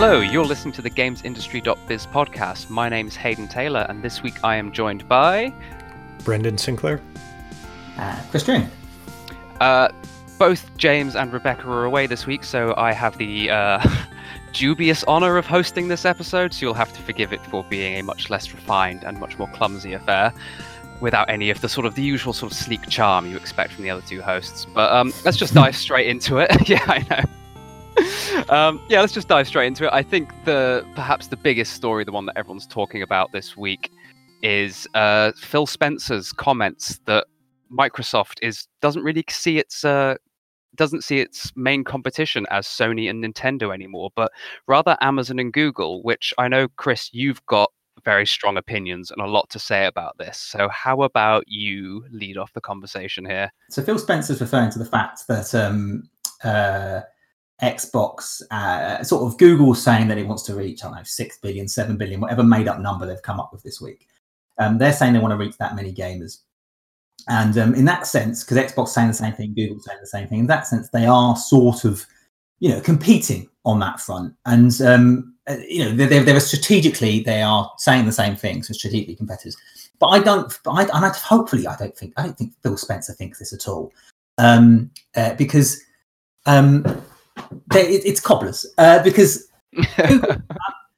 Hello, you're listening to the GamesIndustry.biz podcast. My name's Haydn Taylor, and this week I am joined by Brendan Sinclair. Uh, Chris Dring. Uh, both James and Rebecca are away this week, so I have the uh, dubious honor of hosting this episode, so you'll have to forgive it for being a much less refined and much more clumsy affair without any of the sort of the usual sort of sleek charm you expect from the other two hosts. But um, let's just dive straight into it. yeah, I know. um, yeah, let's just dive straight into it. I think the perhaps the biggest story, the one that everyone's talking about this week, is uh, Phil Spencer's comments that Microsoft is doesn't really see its uh, doesn't see its main competition as Sony and Nintendo anymore, but rather Amazon and Google. Which I know, Chris, you've got very strong opinions and a lot to say about this. So, how about you lead off the conversation here? So, Phil Spencer's referring to the fact that um, uh, Xbox, uh, sort of Google saying that it wants to reach, I don't know, 6 billion, 7 billion, whatever made up number they've come up with this week. Um, they're saying they want to reach that many gamers. And um, in that sense, because Xbox saying the same thing, Google saying the same thing, in that sense, they are sort of, you know, competing on that front. And, um, uh, you know, they're, they're, strategically, they are saying the same things, so strategically competitors. But I don't, but I, and I, hopefully, I don't think, I don't think Phil Spencer thinks this at all. Um, uh, because um, it, it's cobblers uh, because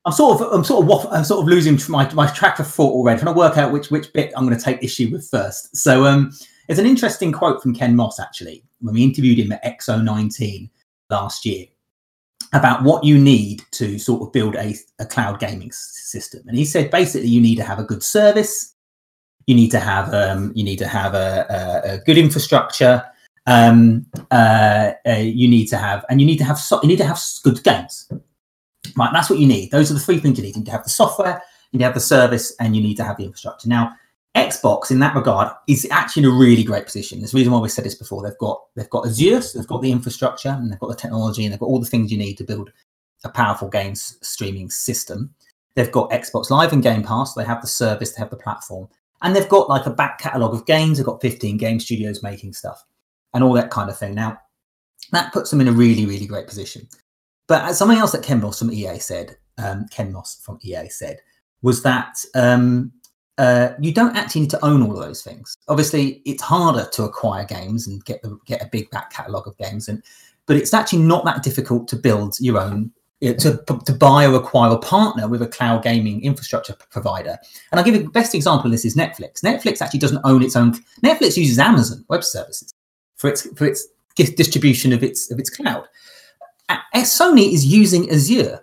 I'm sort of I'm sort of waff- I'm sort of losing my my track of thought already. Trying to work out which which bit I'm going to take issue with first. So um, there's an interesting quote from Ken Moss actually when we interviewed him at X019 last year about what you need to sort of build a, a cloud gaming system, and he said basically you need to have a good service, you need to have um, you need to have a, a, a good infrastructure, um, uh, uh, you need to have, and you need to have, so, you need to have good games. Right, that's what you need. Those are the three things you need. You need to have the software, you need to have the service, and you need to have the infrastructure. Now, Xbox, in that regard, is actually in a really great position. There's a reason why we said this before. They've got they've got Azure, so they've got the infrastructure, and they've got the technology, and they've got all the things you need to build a powerful games streaming system. They've got Xbox Live and Game Pass. They have the service, they have the platform, and they've got like a back catalogue of games. They've got 15 game studios making stuff and all that kind of thing. Now, that puts them in a really, really great position. But something else that Ken Moss from EA said, um, Ken Moss from EA said, was that um, uh, you don't actually need to own all of those things. Obviously, it's harder to acquire games and get the, get a big back catalogue of games, and but it's actually not that difficult to build your own to, to buy or acquire a partner with a cloud gaming infrastructure provider. And I'll give you the best example of this is Netflix. Netflix actually doesn't own its own. Netflix uses Amazon Web Services for its for its distribution of its of its cloud. Sony is using Azure.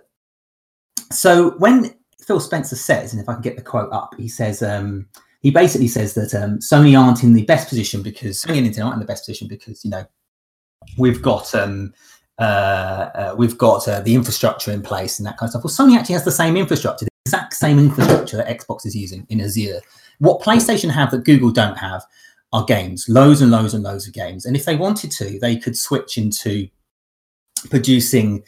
So when Phil Spencer says, and if I can get the quote up, he says um, he basically says that um, Sony aren't in the best position because Sony and Nintendo aren't in the best position because you know we've got um, uh, uh, we've got uh, the infrastructure in place and that kind of stuff. Well, Sony actually has the same infrastructure, the exact same infrastructure that Xbox is using in Azure. What PlayStation have that Google don't have are games, loads and loads and loads of games. And if they wanted to, they could switch into producing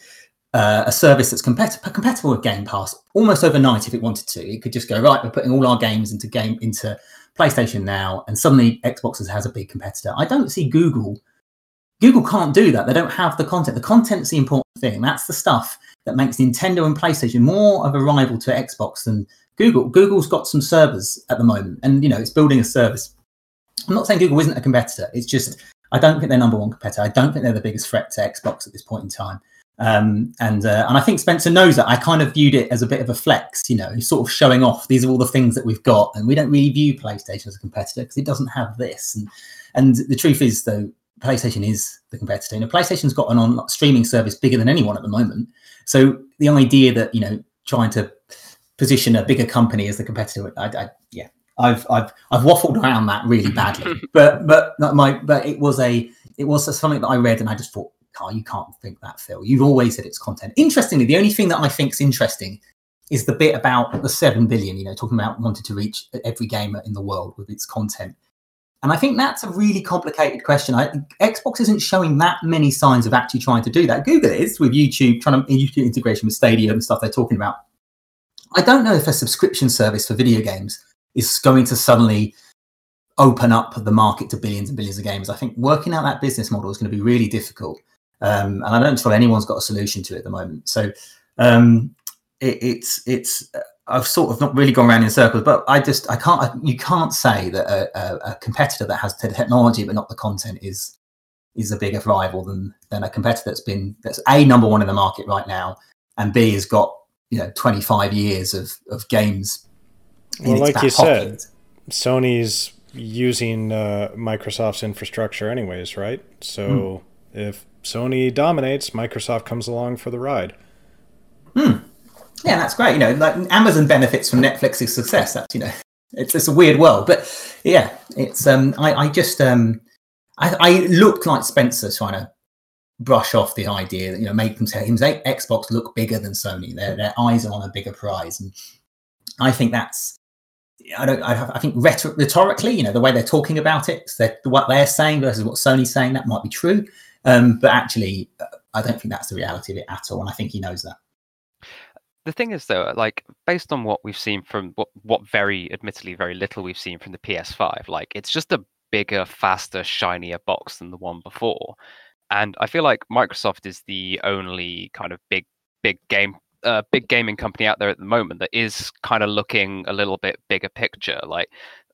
uh, a service that's compet- compatible with Game Pass almost overnight if it wanted to. It could just go right. We're putting all our games into game into PlayStation now, and suddenly Xbox has a big competitor. I don't see Google. Google can't do that. They don't have the content. The content's the important thing. That's the stuff that makes Nintendo and PlayStation more of a rival to Xbox than Google. Google's got some servers at the moment, and you know it's building a service I'm not saying Google isn't a competitor. It's just I don't think they're number one competitor. I don't think they're the biggest threat to Xbox at this point in time. Um, and uh, and I think Spencer knows that. I kind of viewed it as a bit of a flex, you know, sort of showing off. These are all the things that we've got, and we don't really view PlayStation as a competitor because it doesn't have this. And and the truth is, though, PlayStation is the competitor. You know, PlayStation's got an on streaming service bigger than anyone at the moment. So the idea that you know trying to position a bigger company as the competitor, I, I yeah, I've I've I've waffled around that really badly, but but my but it was a it was something that I read and I just thought, Carl, you can't think that, Phil. You've always said it's content. Interestingly, the only thing that I think is interesting is the bit about the seven billion. You know, talking about wanting to reach every gamer in the world with its content. And I think that's a really complicated question. I, Xbox isn't showing that many signs of actually trying to do that. Google is with YouTube, trying to YouTube integration with Stadia and stuff they're talking about. I don't know if a subscription service for video games is going to suddenly open up the market to billions and billions of games. I think working out that business model is going to be really difficult. Um, and I don't feel anyone's got a solution to it at the moment. So Um, it, it's it's I've sort of not really gone around in circles, but I just I can't you can't say that a, a, a competitor that has the technology but not the content is is a bigger rival than than a competitor that's been that's a number one in the market right now, and B has got you know 25 years of of games. Well, like you said, Sony's using uh, Microsoft's infrastructure anyways, right? So hmm. if Sony dominates, Microsoft comes along for the ride. Hmm. Yeah, that's great. You know, like Amazon benefits from Netflix's success. That's you know, it's it's a weird world, but yeah, it's um, I I just um, I, I looked like Spencer trying to brush off the idea that you know make them say Xbox look bigger than Sony. Their their eyes are on a bigger prize, and I think that's I don't I, I think rhetor- rhetorically, you know, the way they're talking about it, what they're saying versus what Sony's saying, that might be true, um, but actually, uh, I don't think that's the reality of it at all, and I think he knows that. The thing is, though, like based on what we've seen from what what very admittedly very little we've seen from the PS5, like it's just a bigger, faster, shinier box than the one before. And I feel like Microsoft is the only kind of big, big game, uh, big gaming company out there at the moment that is kind of looking a little bit bigger picture. Like,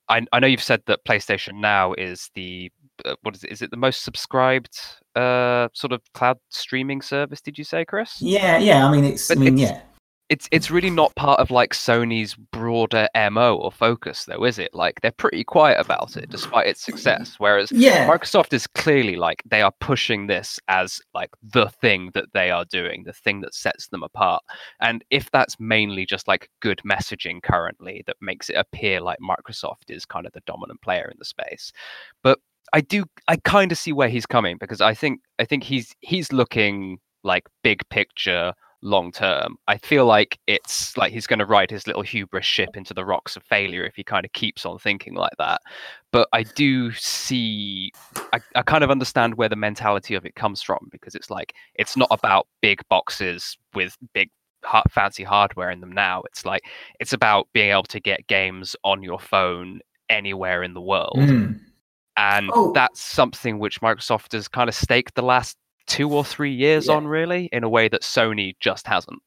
I, I know you've said that PlayStation Now is the uh, what is it? Is it the most subscribed uh, sort of cloud streaming service? Did you say, Chris? Yeah, yeah. I mean, it's. But I mean, it's, yeah it's it's really not part of like Sony's broader MO or focus though, is it? Like they're pretty quiet about it despite its success. Whereas yeah. Microsoft is clearly like they are pushing this as like the thing that they are doing, the thing that sets them apart. And if that's mainly just like good messaging currently that makes it appear like Microsoft is kind of the dominant player in the space. But I do I kind of see where he's coming because I think I think he's he's looking like big picture long term. I feel like it's like he's going to ride his little hubris ship into the rocks of failure if he kind of keeps on thinking like that. But I do see, I, I kind of understand where the mentality of it comes from because it's like, it's not about big boxes with big fancy hardware in them now. It's like, it's about being able to get games on your phone anywhere in the world. Mm. And oh. that's something which Microsoft has kind of staked the last two or three years yeah. on, really, in a way that Sony just hasn't.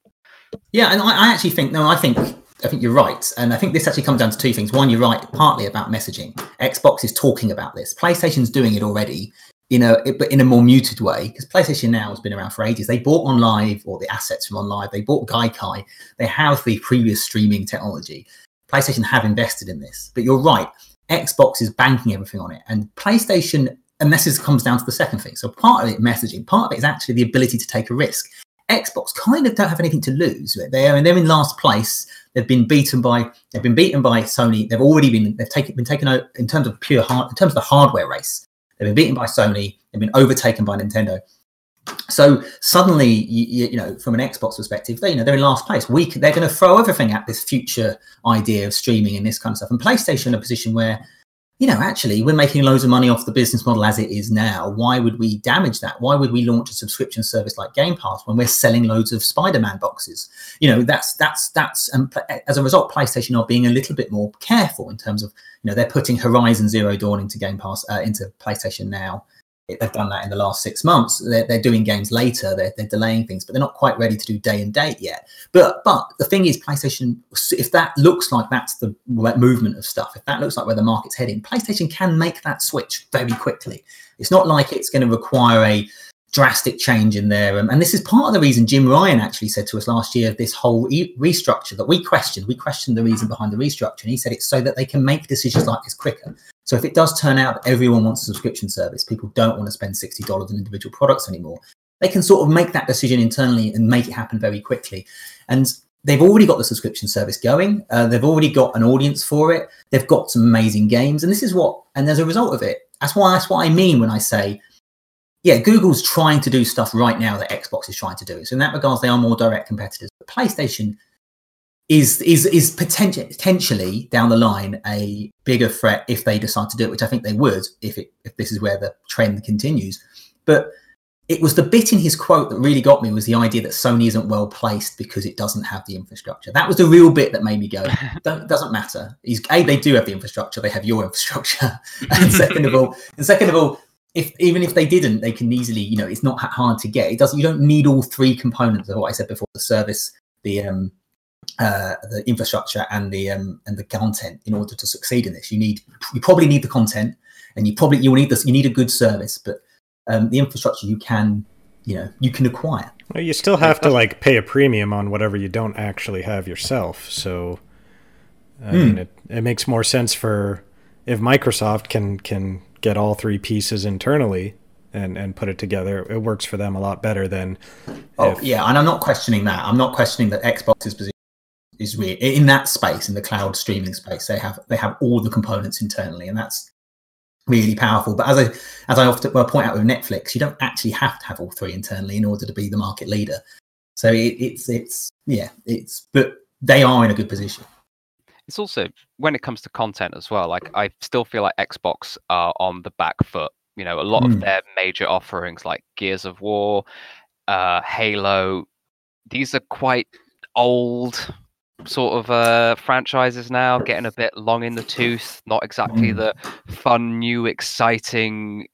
Yeah, and I, I actually think no, I think I think you're right, and I think this actually comes down to two things. One, you're right, partly about messaging. Xbox is talking about this. PlayStation's doing it already in a but in a more muted way because PlayStation Now has been around for ages. They bought OnLive or the assets from OnLive. They bought Gaikai. They have the previous streaming technology. PlayStation have invested in this, but you're right. Xbox is banking everything on it, and PlayStation and this is, comes down to the second thing. So part of it, messaging. Part of it is actually the ability to take a risk. Xbox kind of don't have anything to lose. They're and they're in last place. They've been beaten by they've been beaten by Sony. They've already been they've taken been taken out in terms of pure hard in terms of the hardware race. They've been beaten by Sony. They've been overtaken by Nintendo. So suddenly, you, you, know, from an Xbox perspective, they you know they're in last place. We they're going to throw everything at this future idea of streaming and this kind of stuff. And PlayStation in a position where you know, actually, we're making loads of money off the business model as it is now. Why would we damage that? Why would we launch a subscription service like Game Pass when we're selling loads of Spider-Man boxes? You know, that's that's that's and as a result, PlayStation are being a little bit more careful in terms of you know they're putting Horizon Zero Dawn into Game Pass uh, into PlayStation now they've done that in the last six months. They're, they're doing games later. They're, they're, delaying things, but they're not quite ready to do day and date yet. But but the thing is, PlayStation, if that looks like that's the movement of stuff, if that looks like where the market's heading, PlayStation can make that switch very quickly. It's not like it's going to require a drastic change in there. And this is part of the reason Jim Ryan actually said to us last year this whole e- restructure that we questioned. We questioned the reason behind the restructure. And he said it's so that they can make decisions like this quicker. So if it does turn out that everyone wants a subscription service, people don't want to spend $60 on individual products anymore, they can sort of make that decision internally and make it happen very quickly. And they've already got the subscription service going. Uh, they've already got an audience for it. They've got some amazing games. And this is what, and as a result of it, that's why that's what I mean when I say yeah, Google's trying to do stuff right now that Xbox is trying to do. So in that regards, they are more direct competitors. But PlayStation is is is potentially potentially down the line a bigger threat if they decide to do it, which I think they would if it if this is where the trend continues. But it was the bit in his quote that really got me was the idea that Sony isn't well placed because it doesn't have the infrastructure. That was the real bit that made me go, doesn't matter. He's, a, they do have the infrastructure. They have your infrastructure. and second of all, and second of all, if even if they didn't, they can easily, you know, it's not hard to get. It doesn't. You don't need all three components of what I said before: the service, the um, uh, the infrastructure, and the um, and the content in order to succeed in this. You need, you probably need the content, and you probably you will need this. You need a good service, but um, the infrastructure you can, you know, you can acquire. Well, you still have to like pay a premium on whatever you don't actually have yourself. So, I mean, it, it makes more sense for if Microsoft can can get all three pieces internally and and put it together, it works for them a lot better than. Oh if- yeah, and I'm not questioning that. I'm not questioning that Xbox's position is real in that space in the cloud streaming space. They have they have all the components internally, and that's really powerful. But as I as I often well, point out with Netflix, you don't actually have to have all three internally in order to be the market leader. So it, it's it's yeah it's but they are in a good position. It's also when it comes to content as well. Like I still feel like Xbox are on the back foot. You know, a lot Mm. of their major offerings like Gears of War, uh, Halo, these are quite old sort of uh franchises now getting a bit long in the tooth not exactly Mm. the fun new exciting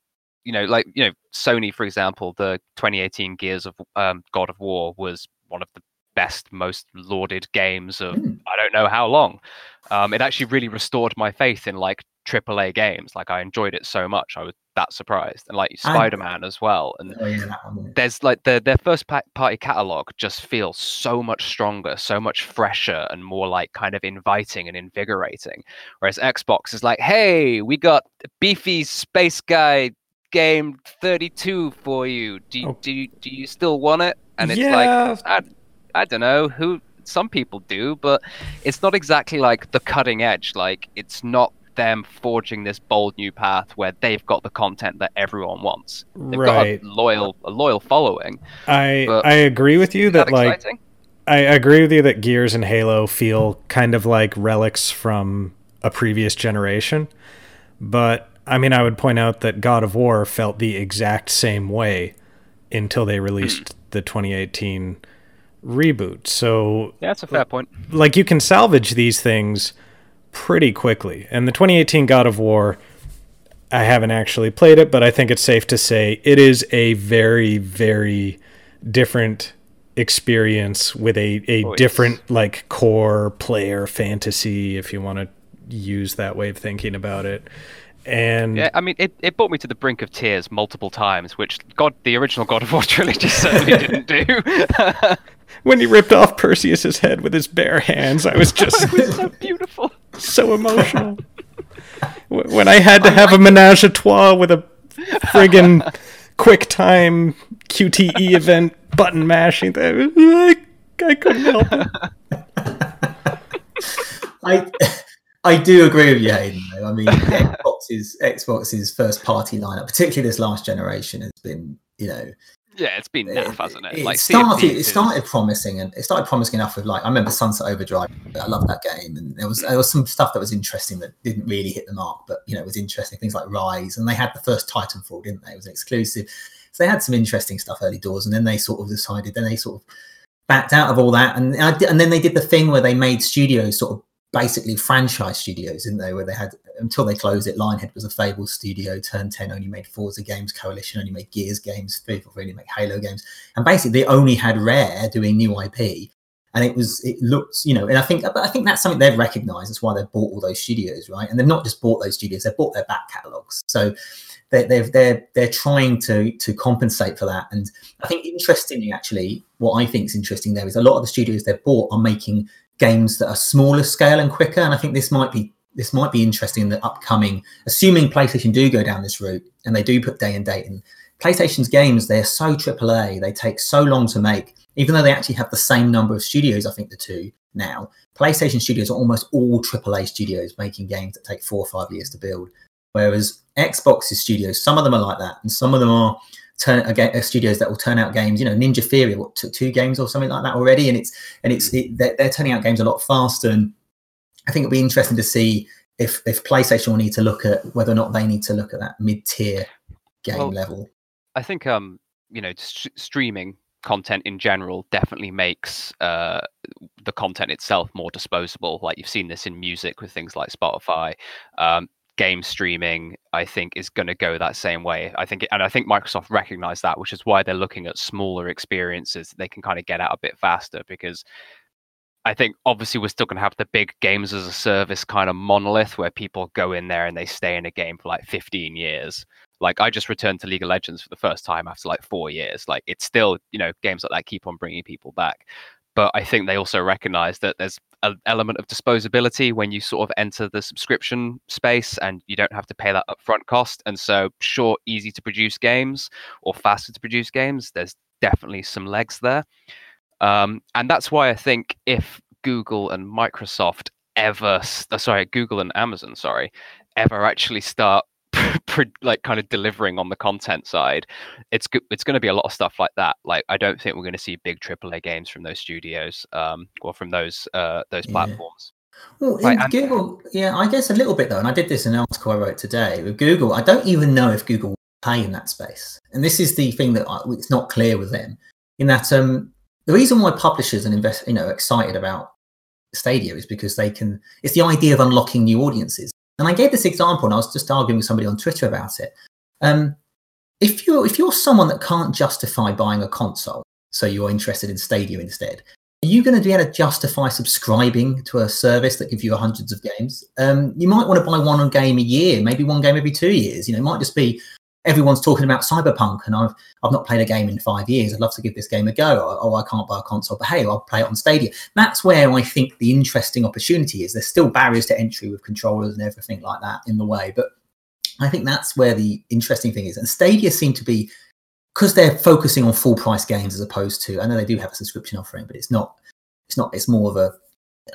you know like you know sony for example the 2018 gears of um, god of war was one of the best most lauded games of Mm. i don't know how long um, it actually really restored my faith in like AAA games like i enjoyed it so much i was that surprised and like spider-man as well and Oh yeah, there's like their their first party catalog just feels so much stronger, so much fresher, and more like kind of inviting and invigorating. Whereas Xbox is like, hey, we got beefy space guy game 32 for you. Do you, Oh. do you, do you still want it? And it's like I, I don't know who some people do, but it's not exactly like the cutting edge. Like it's not them forging this bold new path where they've got the content that everyone wants. They've right. got a loyal a loyal following. I but- I agree with you that that like exciting? I agree with you that Gears and Halo feel kind of like relics from a previous generation. But I mean, I would point out that God of War felt the exact same way until they released mm. the 2018 reboot. So, that's a fair point. like, you can salvage these things pretty quickly. And the 2018 God of War, I haven't actually played it, but I think it's safe to say it is a very, very different experience with a, a Oh, yes. different like core player fantasy if you want to use that way of thinking about it and Yeah, I mean, it, it brought me to the brink of tears multiple times, which God, the original God of War trilogy certainly didn't do. when he ripped off perseus's head with his bare hands i was just it was so beautiful. so emotional when i had to have a menage a trois with a friggin quick time qte event button mashing thing I, I couldn't help it I I do agree with you, Haydn. Though. I mean, Xbox's Xbox's first party lineup, particularly this last generation, has been you know Yeah, it's been naff, hasn't it? It Like started. Thieves started promising, and it started promising enough with like I remember Sunset Overdrive. I love that game, and there was there was some stuff that was interesting that didn't really hit the mark, but you know it was interesting. Things like Ryse, and they had the first Titanfall, didn't they? It was an exclusive, so they had some interesting stuff early doors, and then they sort of decided. Then they sort of backed out of all that, and and then they did the thing where they made studios sort of basically franchise studios, didn't they? Where they had until they closed it. Lionhead was a Fable studio. Turn Ten only made Forza games. Coalition only made Gears games. People only make Halo games and basically they only had Rare doing new IP, and it was it looked you know, and I think but I think that's something they've recognised. That's why they've bought all those studios, right? And they've not just bought those studios; they've bought their back catalogs. So they're they're they're, they're trying to to compensate for that. And I think interestingly, actually, what I think is interesting there is a lot of the studios they've bought are making games that are smaller scale and quicker. And I think this might be this might be interesting in the upcoming, assuming PlayStation do go down this route and they do put day and date in. PlayStation's games, they're so AAA, they take so long to make, even though they actually have the same number of studios, I think the two now. PlayStation studios are almost all AAA studios making games that take four or five years to build. Whereas Xbox's studios, some of them are like that, and some of them are turn again studios that will turn out games. You know, Ninja Theory what took two games or something like that already, and it's and it's it, they're, they're turning out games a lot faster. And I think it'll be interesting to see if if PlayStation will need to look at whether or not they need to look at that mid tier game Well, level. I think um you know st- streaming content in general definitely makes uh the content itself more disposable. Like you've seen this in music with things like Spotify. Um, game streaming, I think, is going to go that same way. I think, and I think Microsoft recognized that, which is why they're looking at smaller experiences they can kind of get out a bit faster. Because I think obviously we're still going to have the big games as a service kind of monolith where people go in there and they stay in a game for like 15 years. Like I just returned to League of Legends for the first time after like four years. Like it's still, you know, games like that keep on bringing people back but I think they also recognize that there's an element of disposability when you sort of enter the subscription space and you don't have to pay that upfront cost. And so, sure, easy to produce games or faster to produce games. There's definitely some legs there. Um, and that's why I think if Google and Microsoft ever, uh, sorry, Google and Amazon, sorry, ever actually start like kind of delivering on the content side, it's it's going to be a lot of stuff like that. Like I don't think we're going to see big AAA games from those studios um, or from those uh, those platforms. Well, right, and- Google, yeah, I guess a little bit though. And I did this in an article I wrote today with Google. I don't even know if Google will pay in that space. And this is the thing that I, it's not clear with them. In that, um, the reason why publishers and invest, you know, excited about Stadia is because they can. It's the idea of unlocking new audiences. And I gave this example, and I was just arguing with somebody on Twitter about it. Um, if you're if you're someone that can't justify buying a console, so you're interested in Stadia instead, are you going to be able to justify subscribing to a service that gives you hundreds of games? Um, you might want to buy one game a year, maybe one game every two years. You know, it might just be everyone's talking about Cyberpunk, and I've I've not played a game in five years. I'd love to give this game a go. Oh, I can't buy a console, but hey, I'll play it on Stadia. That's where I think the interesting opportunity is. There's still barriers to entry with controllers and everything like that in the way, but I think that's where the interesting thing is. And Stadia seem to be because they're focusing on full price games as opposed to. I know they do have a subscription offering, but it's not. It's not. It's more of a.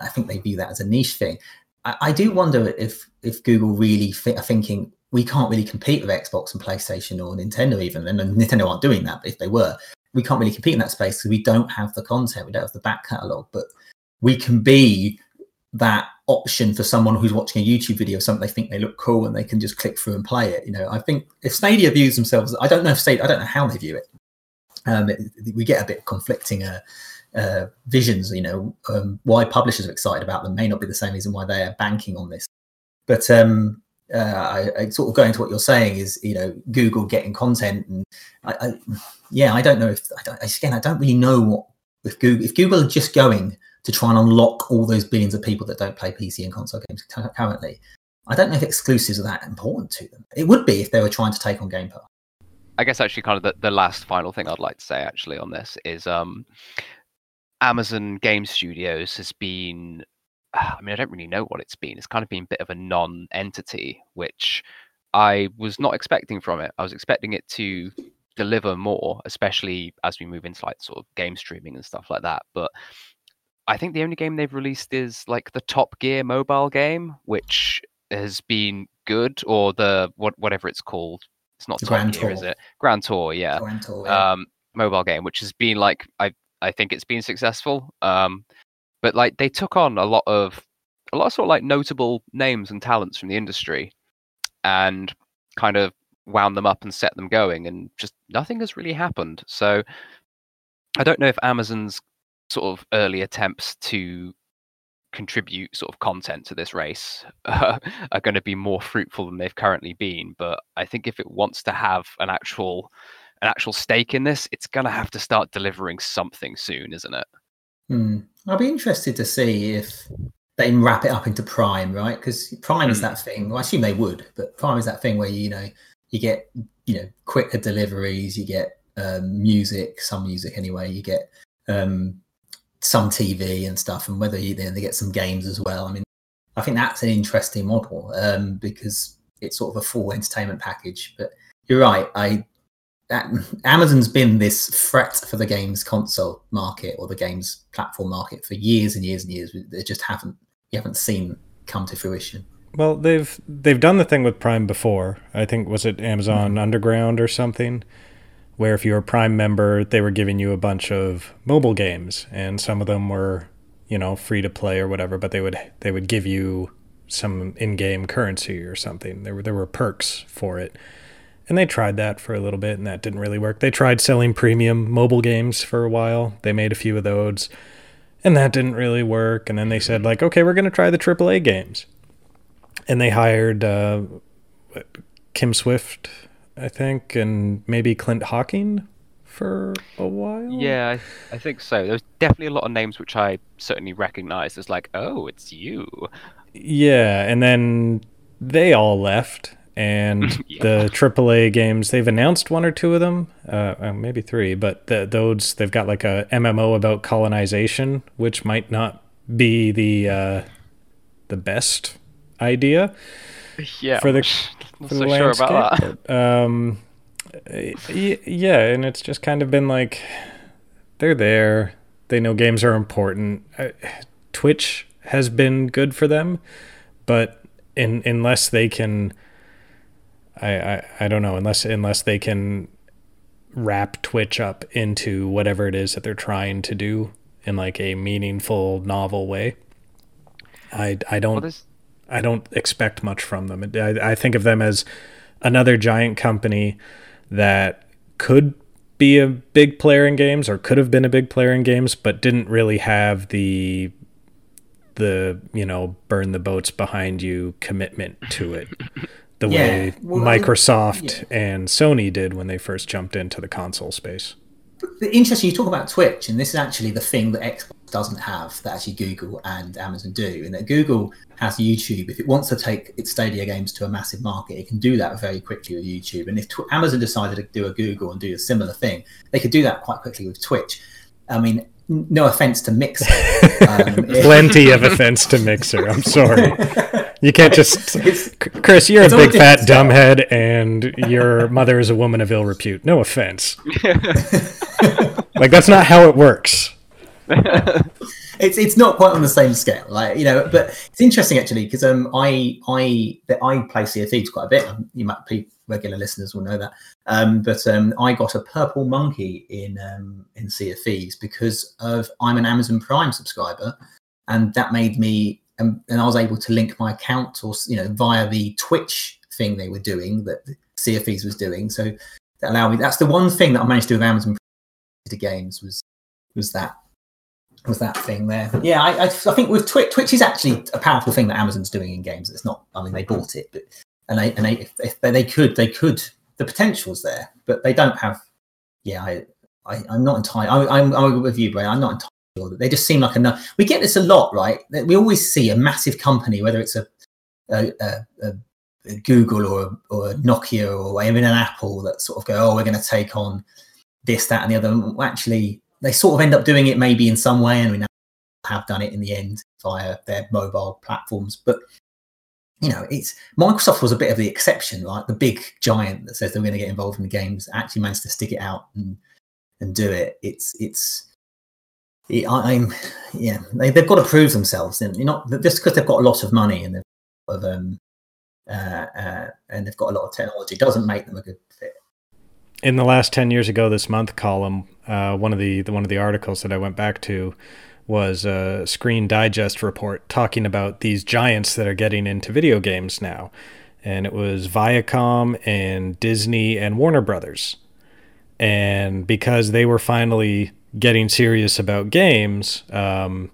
I think they view that as a niche thing. I, I do wonder if if Google really th- are thinking we can't really compete with Xbox and PlayStation or Nintendo even, and Nintendo aren't doing that. But if they were, we can't really compete in that space because we don't have the content, we don't have the back catalog. But we can be that option for someone who's watching a YouTube video, something they think they look cool, and they can just click through and play it. You know, I think if Stadia views themselves, I don't know if Stadia, I don't know how they view it. Um, it, we get a bit conflicting uh, uh, visions. You know, um, why publishers are excited about them may not be the same reason why they are banking on this. But um, uh, I, I, sort of going to what you're saying is, you know, Google getting content, and I, I yeah, I don't know if I don't, again, I don't really know what if Google if Google are just going to try and unlock all those billions of people that don't play PC and console games currently. I don't know if exclusives are that important to them. It would be if they were trying to take on Game Pass. I guess actually, kind of the, the last final thing I'd like to say actually on this is um, Amazon Game Studios has been I mean, I don't really know what it's been. It's kind of been a bit of a non-entity, which I was not expecting from it. I was expecting it to deliver more, especially as we move into like sort of game streaming and stuff like that. But I think the only game they've released is like the Top Gear mobile game, which has been good, or the what whatever it's called. It's not Top Grand Gear, Tour. is it? Grand Tour, yeah. Grand Tour, yeah. Um, mobile game, which has been like I I think it's been successful. Um, but like they took on a lot of a lot of sort of like notable names and talents from the industry and kind of wound them up and set them going and just nothing has really happened. So i don't know if amazon's sort of early attempts to contribute sort of content to this race uh, are going to be more fruitful than they've currently been but i think if it wants to have an actual an actual stake in this it's going to have to start delivering something soon isn't it Hmm. I'll be interested to see if they wrap it up into Prime, right? Because Prime mm. is hmm. that thing. Well, I assume they would, but Prime is that thing where you know you get you know quicker deliveries, you get um, music, some music anyway, you get um, some TV and stuff, and whether you then they get some games as well. I mean, I think that's an interesting model um, because it's sort of a full entertainment package. But you're right. I Amazon's been this threat for the games console market or the games platform market for years and years and years. They just haven't you haven't seen come to fruition. Well, they've they've done the thing with Prime before. I think was it Amazon mm-hmm. Underground or something, where if you were a Prime member, they were giving you a bunch of mobile games, and some of them were, you know, free to play or whatever. But they would they would give you some in-game currency or something. There were there were perks for it. And they tried that for a little bit and that didn't really work. They tried selling premium mobile games for a while. They made a few of those and that didn't really work. And then they said, like, okay, we're going to try the AAA games. and they hired uh, Kim Swift, I think, and maybe Clint Hocking for a while. Yeah, I, I think so. There's definitely a lot of names which I certainly recognized as like, oh, it's you. Yeah, and then they all left, and Yeah. the AAA games they've announced one or two of them, uh, uh, maybe three, but the, those they've got like a MMO about colonization, which might not be the uh, the best idea Yeah, For the- I'm for so the sure about landscape. that. Um, yeah, and it's just kind of been like they're there. They know games are important. Uh, Twitch has been good for them, but in unless they can, I, I I don't know unless unless they can wrap Twitch up into whatever it is that they're trying to do in like a meaningful, novel way. I I don't Well, there's I don't expect much from them. I, I think of them as another giant company that could be a big player in games or could have been a big player in games, but didn't really have the the you know burn the boats behind you commitment to it the Yeah, way well, Microsoft and Sony did when they first jumped into the console space. interesting you talk about twitch and this is actually the thing that xbox doesn't have that actually google and amazon do and that google has youtube if it wants to take its stadia games to a massive market it can do that very quickly with youtube and if Tw- amazon decided to do a google and do a similar thing they could do that quite quickly with twitch i mean no offense to mixer um, Plenty of offense to Mixer. I'm sorry. You can't just. Chris, you're a it's on a big fat dumbhead, and your mother is a woman of ill repute. No offense. like that's not how it works. it's it's not quite on the same scale, like you know. But it's interesting actually because um I I I play Sea of Thieves quite a bit. Um, You might be regular listeners will know that. Um, but um, I got a purple monkey in um in Sea of Thieves because of I'm an Amazon Prime subscriber, and that made me um, and I was able to link my account or you know via the Twitch thing they were doing that Sea of Thieves was doing. So that allowed me. That's the one thing that I managed to do with Amazon to games was was that was that thing there. Yeah, I, I, I think with Twitch, Twitch is actually a powerful thing that Amazon's doing in games. It's not. I mean, they bought it, but and they and they if, if they, they could they could the potential's there, but they don't have. Yeah, I, I I'm not entirely. I, I'm I'm with you, Bray. I'm not entirely sure. They just seem like enough. We get this a lot, right? We always see a massive company, whether it's a a, a, a a Google or or a Nokia or even an Apple that sort of go, oh, we're going to take on this, that, and the other. Well, actually, they sort of end up doing it maybe in some way, and we now have done it in the end via their mobile platforms. But you know, it's Microsoft was a bit of the exception, like the big giant that says they're going to get involved in the games actually managed to stick it out and and do it. It's it's. I- I'm, yeah, they, they've got to prove themselves, and you're not just because they've got a lot of money and they've got um, uh, uh, and they've got a lot of technology doesn't make them a good fit. in the last 10 years ago this month column uh, one of the, the one of the articles that i went back to was a screen digest report talking about these giants that are getting into video games now. And it was viacom and disney and warner brothers. And because they were finally getting serious about games um,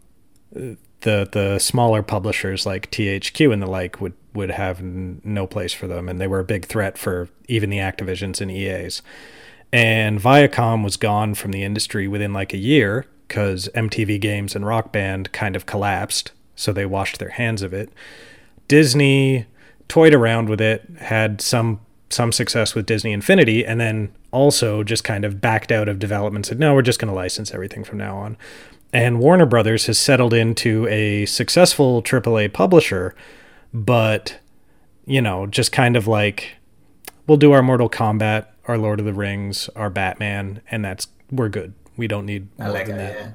the the smaller publishers like THQ and the like would would have n- no place for them, and they were a big threat for even the Activisions and EAs. And Viacom was gone from the industry within like a year because MTV Games and Rock Band kind of collapsed, so they washed their hands of it. Disney toyed around with it, had some some success with Disney Infinity, and then also just kind of backed out of development. Said, no, we're just going to license everything from now on. And Warner Brothers has settled into a successful AAA publisher, but you know, just kind of like we'll do our Mortal Kombat, our Lord of the Rings, our Batman, and that's we're good. We don't need more like than that. that. Yeah.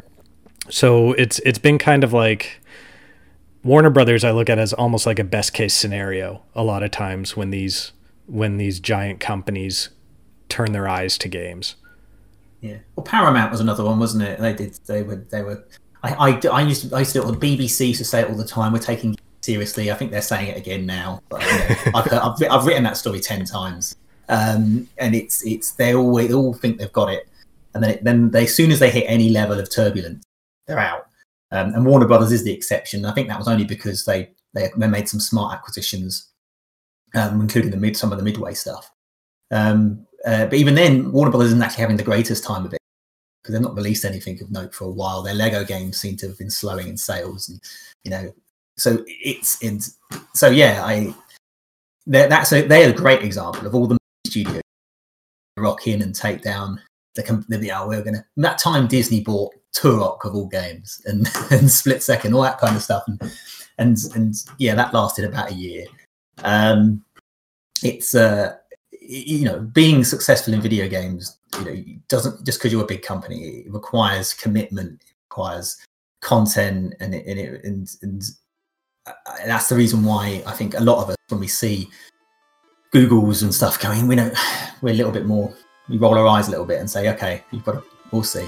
So it's it's been kind of like Warner Brothers I look at as almost like a best case scenario a lot of times when these when these giant companies turn their eyes to games. Yeah. Well, Paramount was another one, wasn't it? They did. They were. They were. I. I, I used to. I used to. The BBC used to say it all the time. We're taking it seriously. I think they're saying it again now. But, you know, I've, I've, I've written that story ten times, um, and it's it's they all they all think they've got it, and then it, then they as soon as they hit any level of turbulence, they're out. Um, and Warner Brothers is the exception. I think that was only because they they, they made some smart acquisitions, um, including the mid some of the midway stuff. Um, uh, but even then, Warner Brothers isn't actually having the greatest time of it because they've not released anything of note for a while. Their Lego games seem to have been slowing in sales, and you know, so it's it's so yeah, I that's a they're a great example of all the studios rock in and take down the, the yeah, we're gonna that time Disney bought Turok of all games and and Split Second, all that kind of stuff, and and and yeah, that lasted about a year. Um, it's uh, you know, being successful in video games, you know, doesn't just because you're a big company, it requires commitment, it requires content, and it, and, it, and and uh, that's the reason why I think a lot of us when we see Googles and stuff going, we know we're a little bit more we roll our eyes a little bit and say, okay, you've got to, we'll see.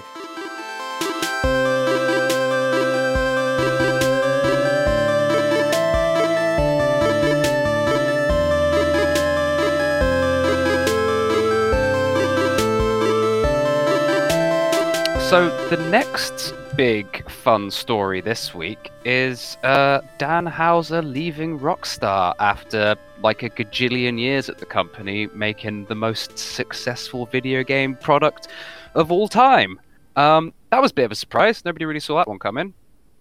So the next big fun story this week is uh, Dan Houser leaving Rockstar after like a gajillion years at the company, making the most successful video game product of all time. Um, that was a bit of a surprise. Nobody really saw that one coming.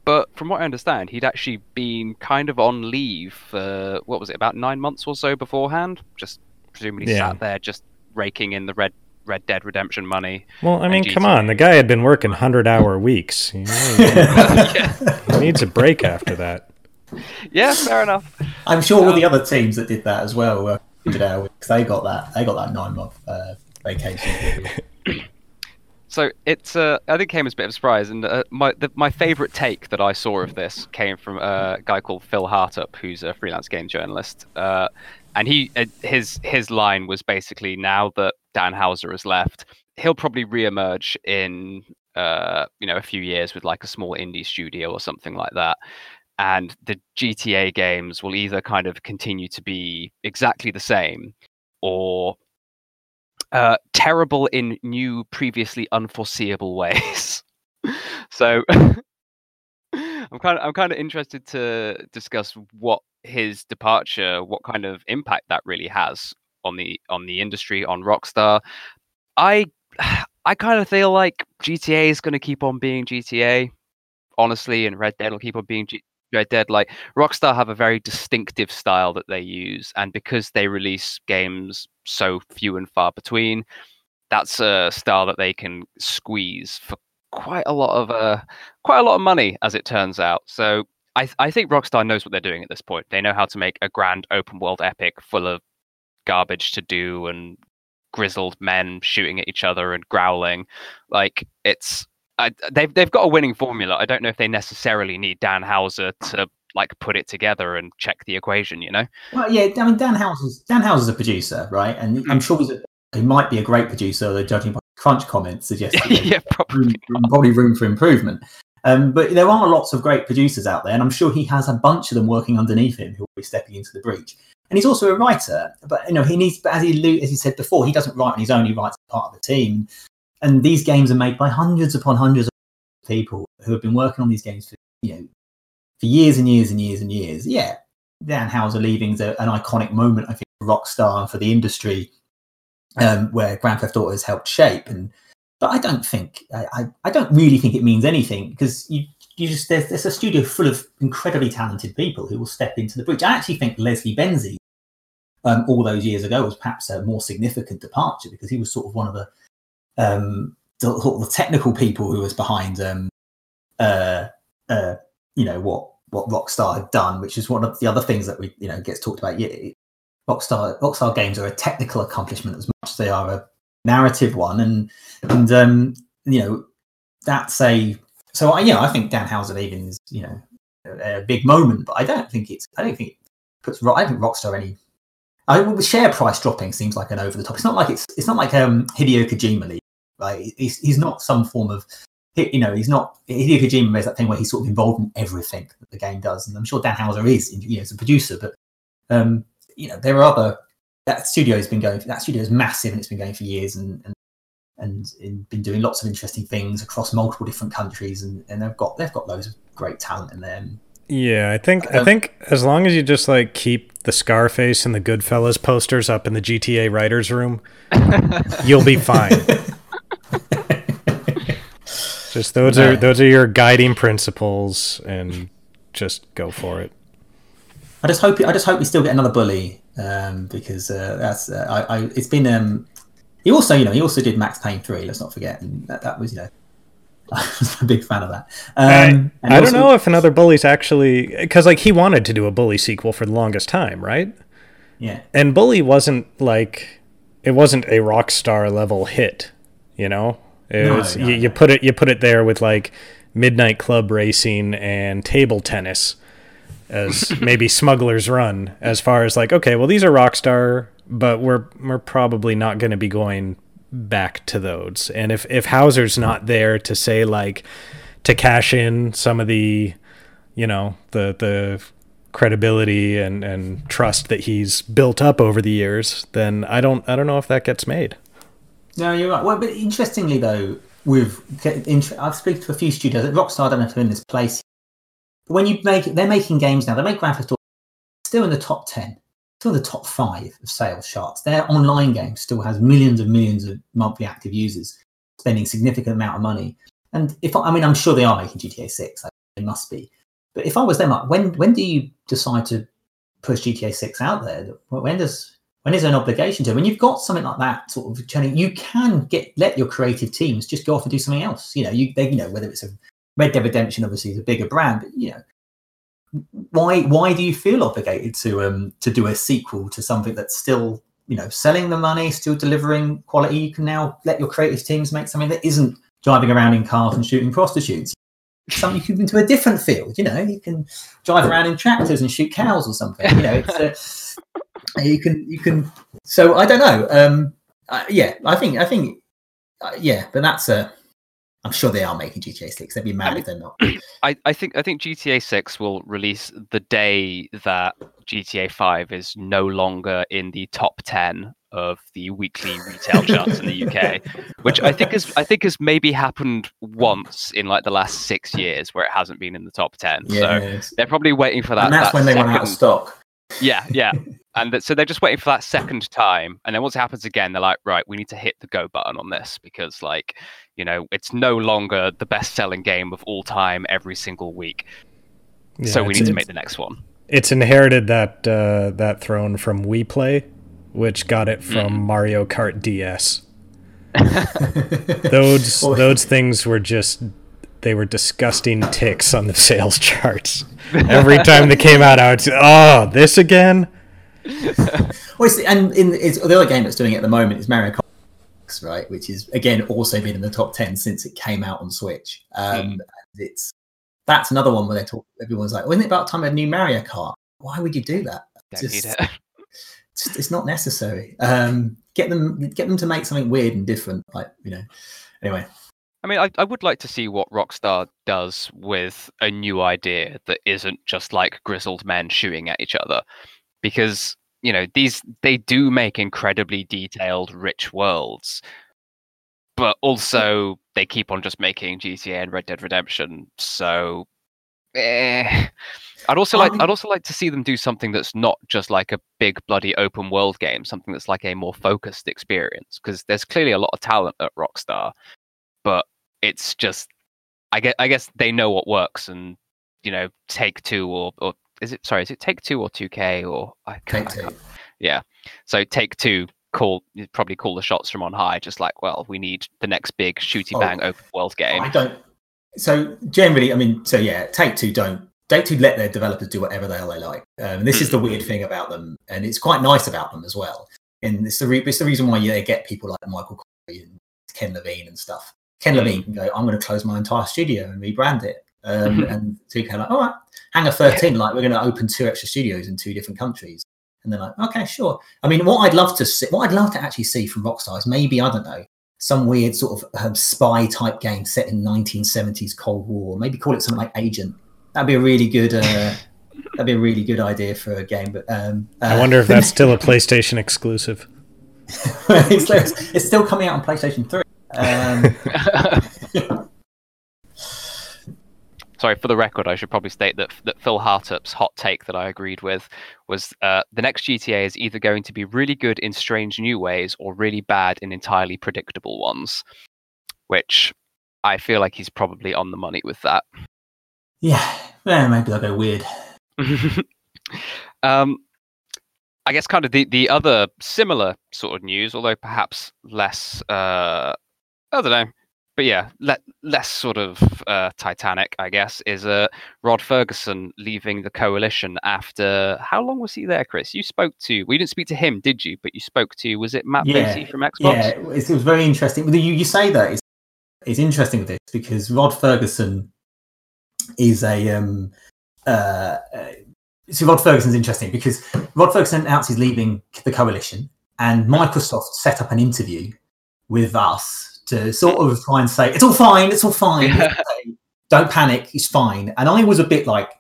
But from what I understand, he'd actually been kind of on leave for what was it, about nine months or so beforehand. Just presumably yeah. sat there, just raking in the red Red Dead Redemption money. Well, I mean, come on, the guy had been working hundred-hour weeks. You know, he, needs a break after that. Yeah, fair enough. I'm sure um, all the um, other teams that did that as well were hundred-hour weeks. They got that. They got that nine-month uh, vacation. So it's, uh, I think, came as a bit of a surprise, and uh, my the, my favorite take that I saw of this came from a guy called Phil Hartup, who's a freelance game journalist, uh, and he uh, his his line was basically now that Dan Houser has left, he'll probably reemerge in uh, you know a few years with like a small indie studio or something like that. And the GTA games will either kind of continue to be exactly the same or uh, terrible in new, previously unforeseeable ways. so I'm kind of I'm kind of interested to discuss what his departure, what kind of impact that really has on the on the industry, on Rockstar. I I kind of feel like GTA is going to keep on being GTA, honestly, and Red Dead will keep on being G- Red Dead. Like Rockstar have a very distinctive style that they use, and because they release games so few and far between, that's a style that they can squeeze for quite a lot of uh, quite a lot of money, as it turns out. So I I think Rockstar knows what they're doing at this point. They know how to make a grand open world epic full of garbage to do and grizzled men shooting at each other and growling. Like it's I, they've they've got a winning formula. I don't know if they necessarily need Dan Houser to like put it together and check the equation. You know? Well, yeah. I mean, Dan Houser's Dan Houser's a producer, right? And I'm mm. sure he's a, he might be a great producer. Judging by crunch comments, suggests yeah, probably room, probably room for improvement. Um, but there are lots of great producers out there, and I'm sure he has a bunch of them working underneath him who will be stepping into the breach and he's also a writer. But you know, he needs, as he as he said before, he doesn't write on his own; he writes part of the team. And these games are made by hundreds upon hundreds of people who have been working on these games for you know for years and years and years and years. Yeah, Dan Houser leaving is an iconic moment, I think, for Rockstar and for the industry, um, where Grand Theft Auto has helped shape. And but I don't think I, I, I don't really think it means anything because you you just there's, there's a studio full of incredibly talented people who will step into the breach. I actually think Leslie Benzies um, all those years ago was perhaps a more significant departure because he was sort of one of the um, the, the technical people who was behind um, uh, uh, you know what what Rockstar had done, which is one of the other things that we you know gets talked about. Yeah, Rockstar Rockstar games are a technical accomplishment as much as they are a narrative one, and and um, you know that's a so I yeah I think Dan Houser leaving is you know a, a big moment, but I don't think it's I don't think it puts I think Rockstar any I mean, share price dropping seems like an over the top. It's not like it's it's not like um, Hideo Kojima league, right? He's he's not some form of you know he's not Hideo Kojima is that thing where he's sort of involved in everything that the game does, and I'm sure Dan Houser is you know as a producer, but um, you know there are other that studio has been going that studio is massive and it's been going for years and and and, and been doing lots of interesting things across multiple different countries and, and they've got they've got loads of great talent in there. Yeah, I think I um, think as long as you just like keep the Scarface and the Goodfellas posters up in the GTA writers room, you'll be fine. just those No. are those are your guiding principles, and just go for it. I just hope I just hope we still get another bully um, because uh, that's uh, I, I it's been um he also you know he also did Max Payne three let's not forget and that, that was you know I was a big fan of that. Um, and I don't know if another bully's actually because like he wanted to do a bully sequel for the longest time, right? Yeah, And bully wasn't like it wasn't a rock star level hit, you know. It No, was no, you, you put it you put it there with like midnight club racing and table tennis as maybe Smuggler's Run as far as like okay, well these are Rockstar, but we're we're probably not going to be going back to those. And if if Houser's not there to say like to cash in some of the you know the the credibility and and trust that he's built up over the years, then I don't I don't know if that gets made. no, you're right. Well, but interestingly though, with I've spoken to a few studios. At Rockstar don't have to in this place. When you make they're making games now, they make Grand Theft Auto still in the top ten, still in the top five of sales charts. Their online game still has millions and millions of monthly active users spending significant amount of money. And if I mean, I'm sure they are making GTA Six. They must be. But if I was them, like, when when do you decide to push GTA Six out there? When does when is there an obligation to? When you've got something like that sort of churning, you can get let your creative teams just go off and do something else. You know, you they, you know whether it's a Red Dead Redemption, obviously is a bigger brand, but you know, why why do you feel obligated to um to do a sequel to something that's still you know selling the money, still delivering quality? You can now let your creative teams make something that isn't driving around in cars and shooting prostitutes. Something you can into a different field. You know, you can drive around in tractors and shoot cows or something. You know, it's uh, you can you can. So I don't know. Um, uh, yeah, I think I think uh, yeah, but that's a. I'm sure they are making GTA Six. They'd be mad if they're not. I, I think I think GTA 6 will release the day that GTA 5 is no longer in the top 10 of the weekly retail charts in the UK, which I think is I think has maybe happened once in like the last 6 years where it hasn't been in the top 10. So they're probably waiting for that and that's that when they run out of stock. Yeah, yeah. And that, so they're just waiting for that second time. And then once it happens again, they're like, right, we need to hit the go button on this because, like, you know, it's no longer the best selling game of all time every single week. so we need to make the next one. It's inherited that uh, that throne from Wii Play which got it from Mm. Mario Kart DS. Those Well- those things were just they were disgusting ticks on the sales charts. Every time they came out, I would say, "Oh, this again." Well, it's, and in it's, the other game that's doing it at the moment is Mario Kart, right? Which is again also been in the top ten since it came out on Switch. Um, It's that's another one where they talk. Everyone's like, "Well, "Isn't it about time a new Mario Kart?" Why would you do that? Just- it. It's, it's not necessary. Um, get them get them to make something weird and different. Like you know. Anyway, I mean, I, I would like to see what Rockstar does with a new idea that isn't just like grizzled men shooting at each other, because you know these they do make incredibly detailed, rich worlds, but also they keep on just making GTA and Red Dead Redemption. So, eh. I'd also like I'd also like to see them do something that's not just like a big bloody open world game, something that's like a more focused experience. Because there's clearly a lot of talent at Rockstar, but it's just I guess I guess they know what works, and you know, Take Two or or is it sorry, is it Take Two or Two K or I can't, take I two. can't- yeah. So Take Two call probably call the shots from on high, just like well, we need the next big shooty Oh, bang open world game. I don't. So generally, I mean, so yeah, Take Two don't. Take Two let their developers do whatever the hell they like. Um, and this is the weird thing about them, and it's quite nice about them as well. And it's the re- it's the reason why they get people like Michael Corey and Ken Levine and stuff. Ken Levine can go, I'm going to close my entire studio and rebrand it. Um, and Two K like, all right, Hangar 13, like we're going to open two extra studios in two different countries. And they're like, okay, sure. I mean, what I'd love to see, what I'd love to actually see from Rockstar is maybe I don't know some weird sort of um, spy type game set in 1970s Cold War. Maybe call it something like Agent. That'd be a really good. Uh, that'd be a really good idea for a game. But um, I uh, wonder if that's still a PlayStation exclusive. it's, it's, it's still coming out on PlayStation 3. Um, sorry for the record, I should probably state that that Phil Hartup's hot take that I agreed with was uh, the next GTA is either going to be really good in strange new ways or really bad in entirely predictable ones, which I feel like he's probably on the money with that. Yeah, yeah maybe I'll go weird. um, I guess kind of the, the other similar sort of news, although perhaps less, uh, I don't know, but yeah, le- less sort of uh, Titanic, I guess, is uh, Rod Fergusson leaving the coalition after how long was he there, Chris? You spoke to, we didn't speak to him, did you? But you spoke to, was it Matt Yeah, from Xbox? Yeah, it was, it was very interesting. You, you say that it's, it's interesting with this because Rod Fergusson is a um, uh, uh, so Rod Fergusson's interesting because Rod Fergusson announced he's leaving the coalition, and Microsoft set up an interview with us to sort of try and say it's all fine, it's all fine, it's don't panic, it's fine. And I was a bit like,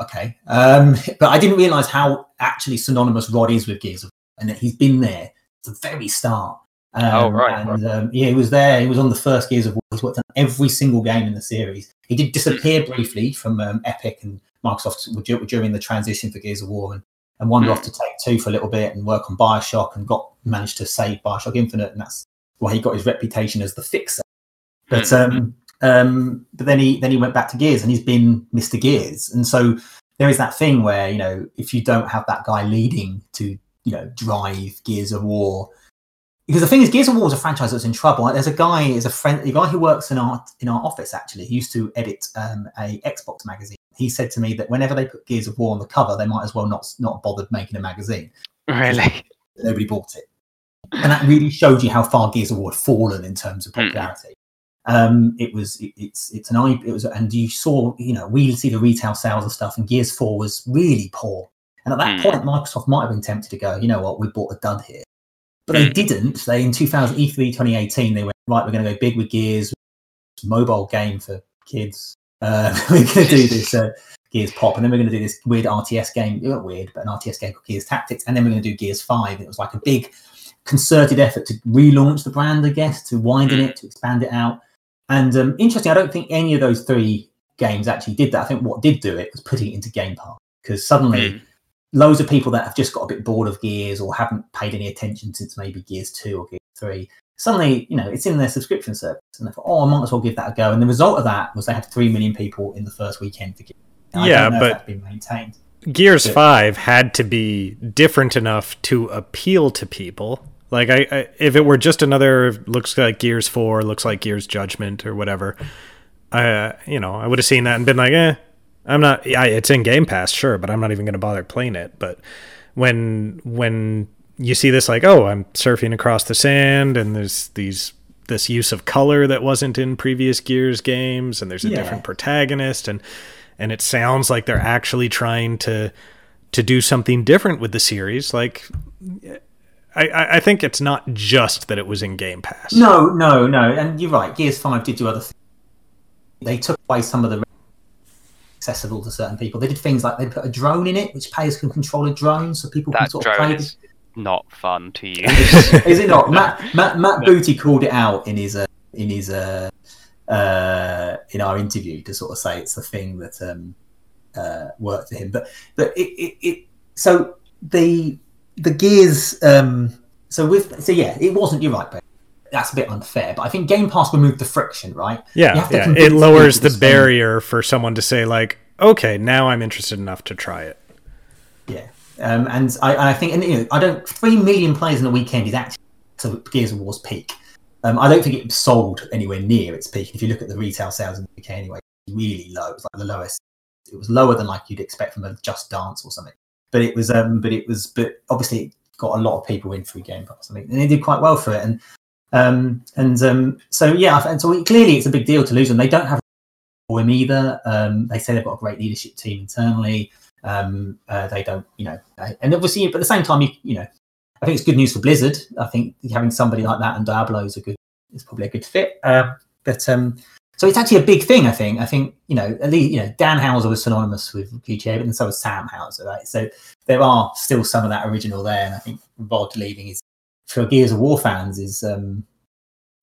okay, um, but I didn't realise how actually synonymous Rod is with Gears of War, and that he's been there at the very start. Um, Oh, right, And um, yeah, he was there. He was on the first Gears of War. He's worked on every single game in the series. He did disappear briefly from um, Epic and Microsoft dur- during the transition for Gears of War, and, and wandered Mm. off to Take Two for a little bit and work on Bioshock, and got managed to save Bioshock Infinite, and that's why he got his reputation as the fixer. But Mm. um, um, but then he then he went back to Gears, and he's been Mr. Gears, and so there is that thing where you know if you don't have that guy leading to you know drive Gears of War. Because the thing is, Gears of War is a franchise that's in trouble. There's a guy, is a friend, a guy who works in our in our office actually. He used to edit um, a Xbox magazine. He said to me that whenever they put Gears of War on the cover, they might as well not not bothered making a magazine. Really? Nobody bought it, and that really showed you how far Gears of War had fallen in terms of Hmm. popularity. Um, it was it, it's it's an eye it was and you saw you know we see the retail sales and stuff, and Gears Four was really poor. And at that Hmm. point, Microsoft might have been tempted to go, you know what, we bought a dud here. But they Hmm. didn't. They in 2000 E3 2018, they went right. We're going to go big with Gears, mobile game for kids. Uh, we're going to do this uh, Gears Pop, and then we're going to do this weird RTS game. Not weird, but an RTS game called Gears Tactics, and then we're going to do Gears Five. It was like a big concerted effort to relaunch the brand, I guess, to widen it, to expand it out. And um, interesting, I don't think any of those three games actually did that. I think what did do it was putting it into Game Pass because suddenly Mm. loads of people that have just got a bit bored of Gears or haven't paid any attention since maybe Gears 2 or Gears 3, suddenly, you know, it's in their subscription service. And they thought, oh, I might as well give that a go. And the result of that was they had 3 million people in the first weekend for Gears. And I Yeah, don't know but- been maintained. Gears Yeah. 5 had to be different enough to appeal to people. Like I, I if it were just another looks like Gears 4, looks like Gears Judgment or whatever, I uh, you know, I would have seen that and been like, "Eh, I'm not yeah, it's in Game Pass, sure, but I'm not even going to bother playing it." But when when you see this like, "Oh, I'm surfing across the sand and there's these this use of color that wasn't in previous Gears games and there's a Yeah. different protagonist and and it sounds like they're actually trying to to do something different with the series like I, I I think it's not just that it was in Game Pass. No, no, no. And you're right. Gears 5 did do other things. They took away some of the accessible to certain people. They did things like they put a drone in it, which players can control a drone so people can That sort of play drone the is not fun to use. is it not? Matt Matt, Matt Booty called it out in his uh, in his uh, uh, in our interview to sort of say it's the thing that um, uh, worked for him. But but it, it, it so the the gears um, so with so yeah it wasn't you're right, but that's a bit unfair. But I think Game Pass removed the friction, right? Yeah, yeah. it lowers the barrier for someone to say like, okay, now I'm interested enough to try it. Yeah, um, and I, I think, and you know, I don't. Three million players in a weekend is actually so Gears of War's peak. Um, I don't think it sold anywhere near its peak. If you look at the retail sales in the UK, anyway, it's really low. It was like the lowest. It was lower than like you'd expect from a Just Dance or something. But it was, um, but it was, but obviously it got a lot of people in through Game Pass. I think, and they did quite well for it. And um, and um, so yeah, and so clearly it's a big deal to lose them. They don't have him either. Um, they say they've got a great leadership team internally. Um, uh, they don't, you know, uh, and obviously, but at the same time, you, you know, I think it's good news for Blizzard. I think having somebody like that and Diablo is a good, is probably a good fit. Um, but um, so it's actually a big thing. I think. I think you know, at least you know, Dan Houser was synonymous with GTA, but then so was Sam Houser, right? So there are still some of that original there, and I think Rod leaving is for Gears of War fans is um,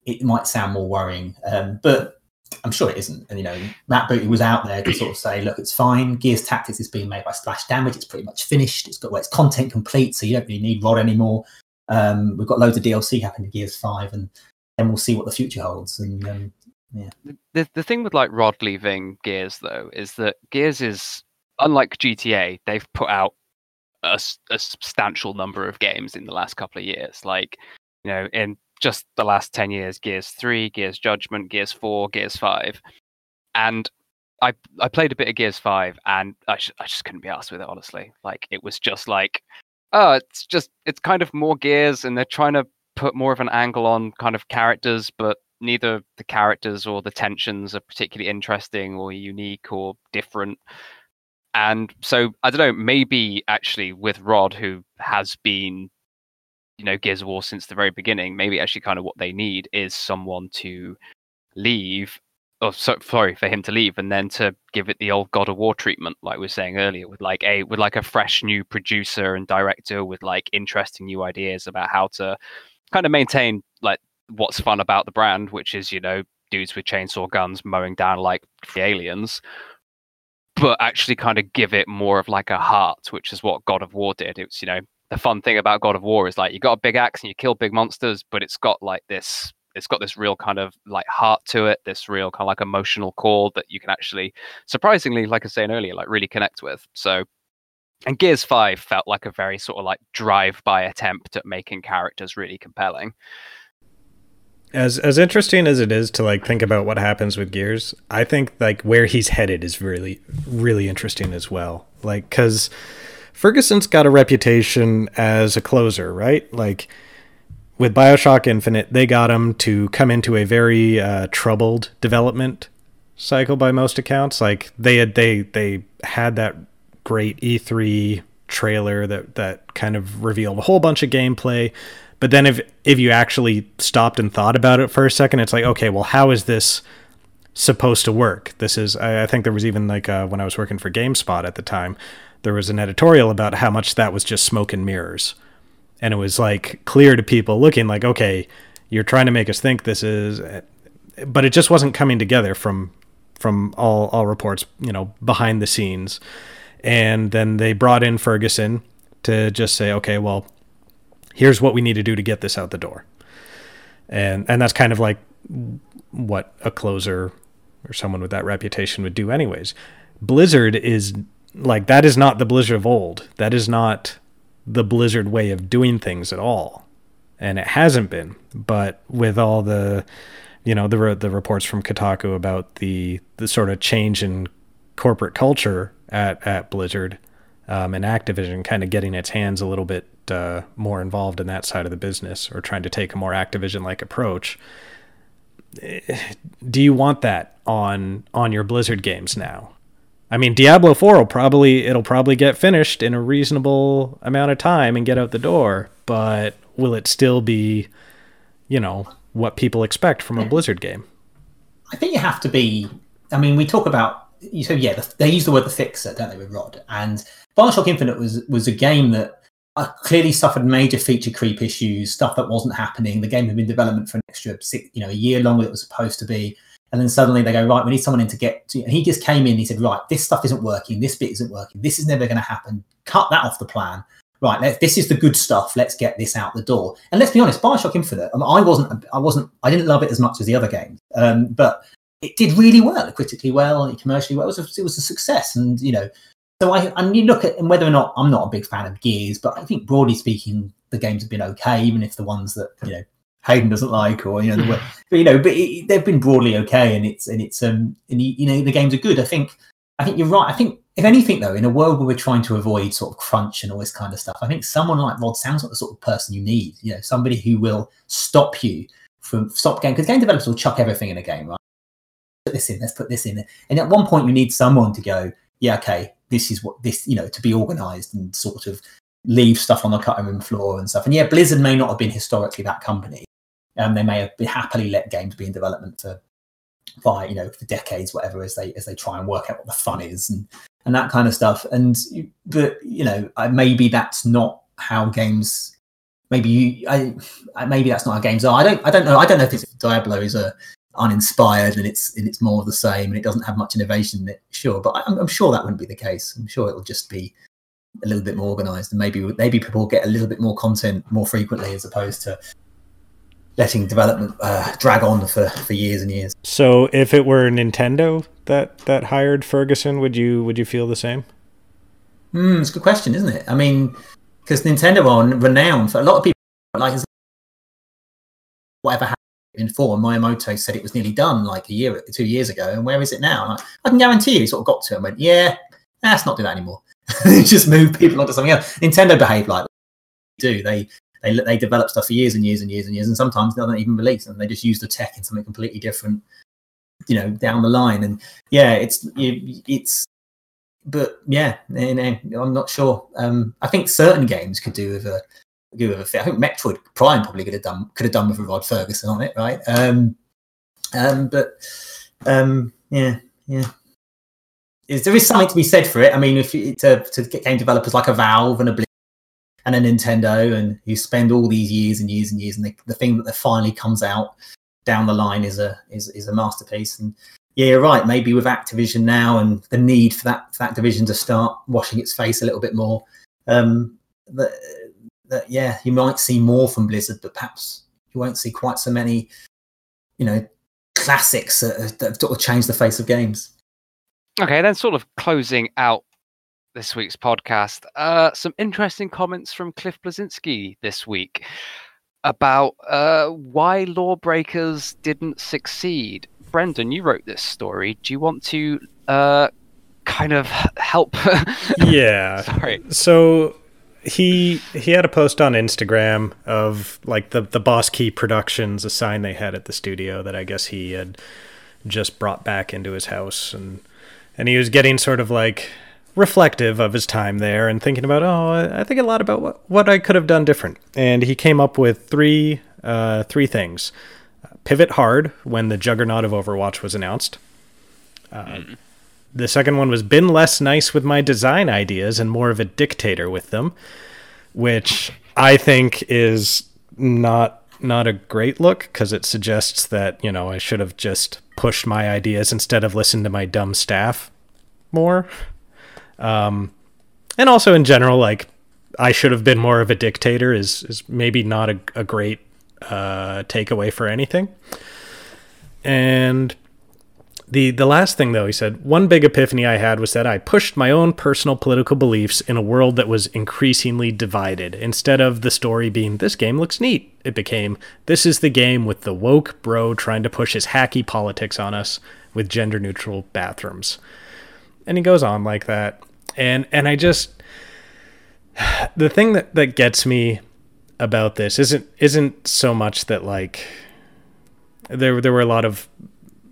it might sound more worrying, um, but I'm sure it isn't. And you know, Matt Booty was out there to sort of say, look, it's fine. Gears Tactics is being made by Splash Damage. It's pretty much finished. It's got well, it's content complete, so you don't really need Rod anymore. Um, we've got loads of DLC happening to Gears Five, and then we'll see what the future holds. And um, yeah, the the thing with like Rod leaving Gears though is that Gears is unlike GTA. They've put out a, a substantial number of games in the last couple of years. Like you know, in just the last 10 years gears 3 gears judgment gears 4 gears 5 and i i played a bit of gears 5 and i, sh- I just couldn't be asked with it honestly like it was just like oh it's just it's kind of more gears and they're trying to put more of an angle on kind of characters but neither the characters or the tensions are particularly interesting or unique or different and so i don't know maybe actually with rod who has been you know Gears of War since the very beginning. Maybe actually kind of what they need is someone to leave. Or so, sorry for him to leave, and then to give it the old God of War treatment, like we were saying earlier, with like a with like a fresh new producer and director with like interesting new ideas about how to kind of maintain like what's fun about the brand, which is you know dudes with chainsaw guns mowing down like the aliens, but actually kind of give it more of like a heart, which is what God of War did. It's, you know the fun thing about God of War is like you got a big axe and you kill big monsters, but it's got like this it's got this real kind of like heart to it, this real kind of like emotional core that you can actually surprisingly, like I was saying earlier, like really connect with. So and Gears 5 felt like a very sort of like drive by attempt at making characters really compelling. As as interesting as it is to like think about what happens with Gears, I think like where he's headed is really really interesting as well. Like cuz Fergusson's got a reputation as a closer, right? Like with Bioshock Infinite, they got him to come into a very uh, troubled development cycle by most accounts. Like they had they they had that great E3 trailer that that kind of revealed a whole bunch of gameplay. But then if if you actually stopped and thought about it for a second, it's like, okay, well, how is this supposed to work? This is I, I think there was even like uh, when I was working for GameSpot at the time, there was an editorial about how much that was just smoke and mirrors. And it was like clear to people looking like, okay, you're trying to make us think this is but it just wasn't coming together from from all all reports, you know, behind the scenes. And then they brought in Fergusson to just say, okay, well, here's what we need to do to get this out the door. And and that's kind of like what a closer or someone with that reputation would do anyways. Blizzard is like that is not the Blizzard of old. That is not the Blizzard way of doing things at all. And it hasn't been. But with all the you know the the reports from Kotaku about the the sort of change in corporate culture at at Blizzard um, and Activision kind of getting its hands a little bit uh, more involved in that side of the business or trying to take a more Activision like approach. Eh, do you want that on on your Blizzard games now? I mean, Diablo 4 will probably it'll probably get finished in a reasonable amount of time and get out the door, but will it still be, you know, what people expect from a Blizzard game? I think you have to be. I mean, we talk about so yeah, the, they use the word the fixer, don't they, with Rod? And Bioshock Infinite was was a game that uh, clearly suffered major feature creep issues, stuff that wasn't happening. The game had been in development for an extra you know, a year longer than it was supposed to be. And then suddenly they go, right, we need someone in to get to. And he just came in, he said, right, this stuff isn't working. This bit isn't working. This is never going to happen. Cut that off the plan. Right, this is the good stuff. Let's get this out the door. And let's be honest, Bioshock Infinite. I, mean, I wasn't, I wasn't, I didn't love it as much as the other games, um, but it did really well, critically well, and commercially well. It was, a, it was a success, and you know, so I and you look at and whether or not I'm not a big fan of Gears, but I think broadly speaking, the games have been okay, even if the ones that you know Haydn doesn't like, or you know, the, but you know, but it, they've been broadly okay, and it's and it's um, and you know, the games are good. I think, I think you're right. I think if anything, though, in a world where we're trying to avoid sort of crunch and all this kind of stuff, I think someone like Rod sounds like the sort of person you need. You know, somebody who will stop you from stop game because game developers will chuck everything in a game, right? Put this in, let's put this in, and at one point you need someone to go, yeah, okay, this is what this, you know, to be organised and sort of leave stuff on the cutting room floor and stuff. And yeah, Blizzard may not have been historically that company, um, they may have been happily let games be in development for by you know for decades, whatever, as they as they try and work out what the fun is and and that kind of stuff. And but you know maybe that's not how games. Maybe you, I, maybe that's not how games are. I don't, I don't know. I don't know if Diablo is a. uninspired and it's and it's more of the same and it doesn't have much innovation in it. Sure, but I'm, I'm sure that wouldn't be the case. I'm sure it'll just be a little bit more organized and maybe maybe people get a little bit more content more frequently as opposed to letting development uh, drag on for, for years and years. So if it were Nintendo that that hired Fergusson, would you would you feel the same? Hmm, it's a good question, isn't it? I mean, because Nintendo are renowned for a lot of people like whatever happened in four. Miyamoto said it was nearly done like a year, two years ago, and where is it now? I can guarantee you, he sort of got to it and went, "Yeah, let's not do that anymore." just move people onto something else. Nintendo behave like do they they they develop stuff for years and years and years and years, and sometimes they don't even release them. They just use the tech in something completely different, you know, down the line. And yeah, it's it's, but yeah, I'm not sure. Um, I think certain games could do with a a fit. I think Metroid Prime probably could have done could have done with a Rod Fergusson on it, right? Um, um, but um, yeah, yeah. Is, there is something to be said for it. I mean, if you, to to get game developers like a Valve and a Blizzard and a Nintendo, and you spend all these years and years and years, and the, thing that finally comes out down the line is a is, is a masterpiece. And yeah, you're right. Maybe with Activision now and the need for that for that division to start washing its face a little bit more, um, that yeah, you might see more from Blizzard, but perhaps you won't see quite so many, you know, classics that, that have sort of changed the face of games. Okay, then sort of closing out this week's podcast. Uh, some interesting comments from Cliff Bleszinski this week about uh, why lawbreakers didn't succeed. Brendan, you wrote this story. Do you want to uh, kind of help? yeah. Sorry. So he he had a post on Instagram of like the the Boss Key Productions, a sign they had at the studio that I guess he had just brought back into his house and and he was getting sort of like reflective of his time there and thinking about, oh, I think a lot about what, what I could have done different. And he came up with three uh, three things: pivot hard when the juggernaut of Overwatch was announced. Uh, mm. The second one was been less nice with my design ideas and more of a dictator with them, which I think is not not a great look because it suggests that you know I should have just pushed my ideas instead of listened to my dumb staff more. Um, and also in general, like I should have been more of a dictator is is maybe not a, a great uh, takeaway for anything. And the the last thing though, he said, one big epiphany I had was that I pushed my own personal political beliefs in a world that was increasingly divided. Instead of the story being this game looks neat, it became this is the game with the woke bro trying to push his hacky politics on us with gender neutral bathrooms. And he goes on like that and and I just the thing that that gets me about this isn't isn't so much that like there there were a lot of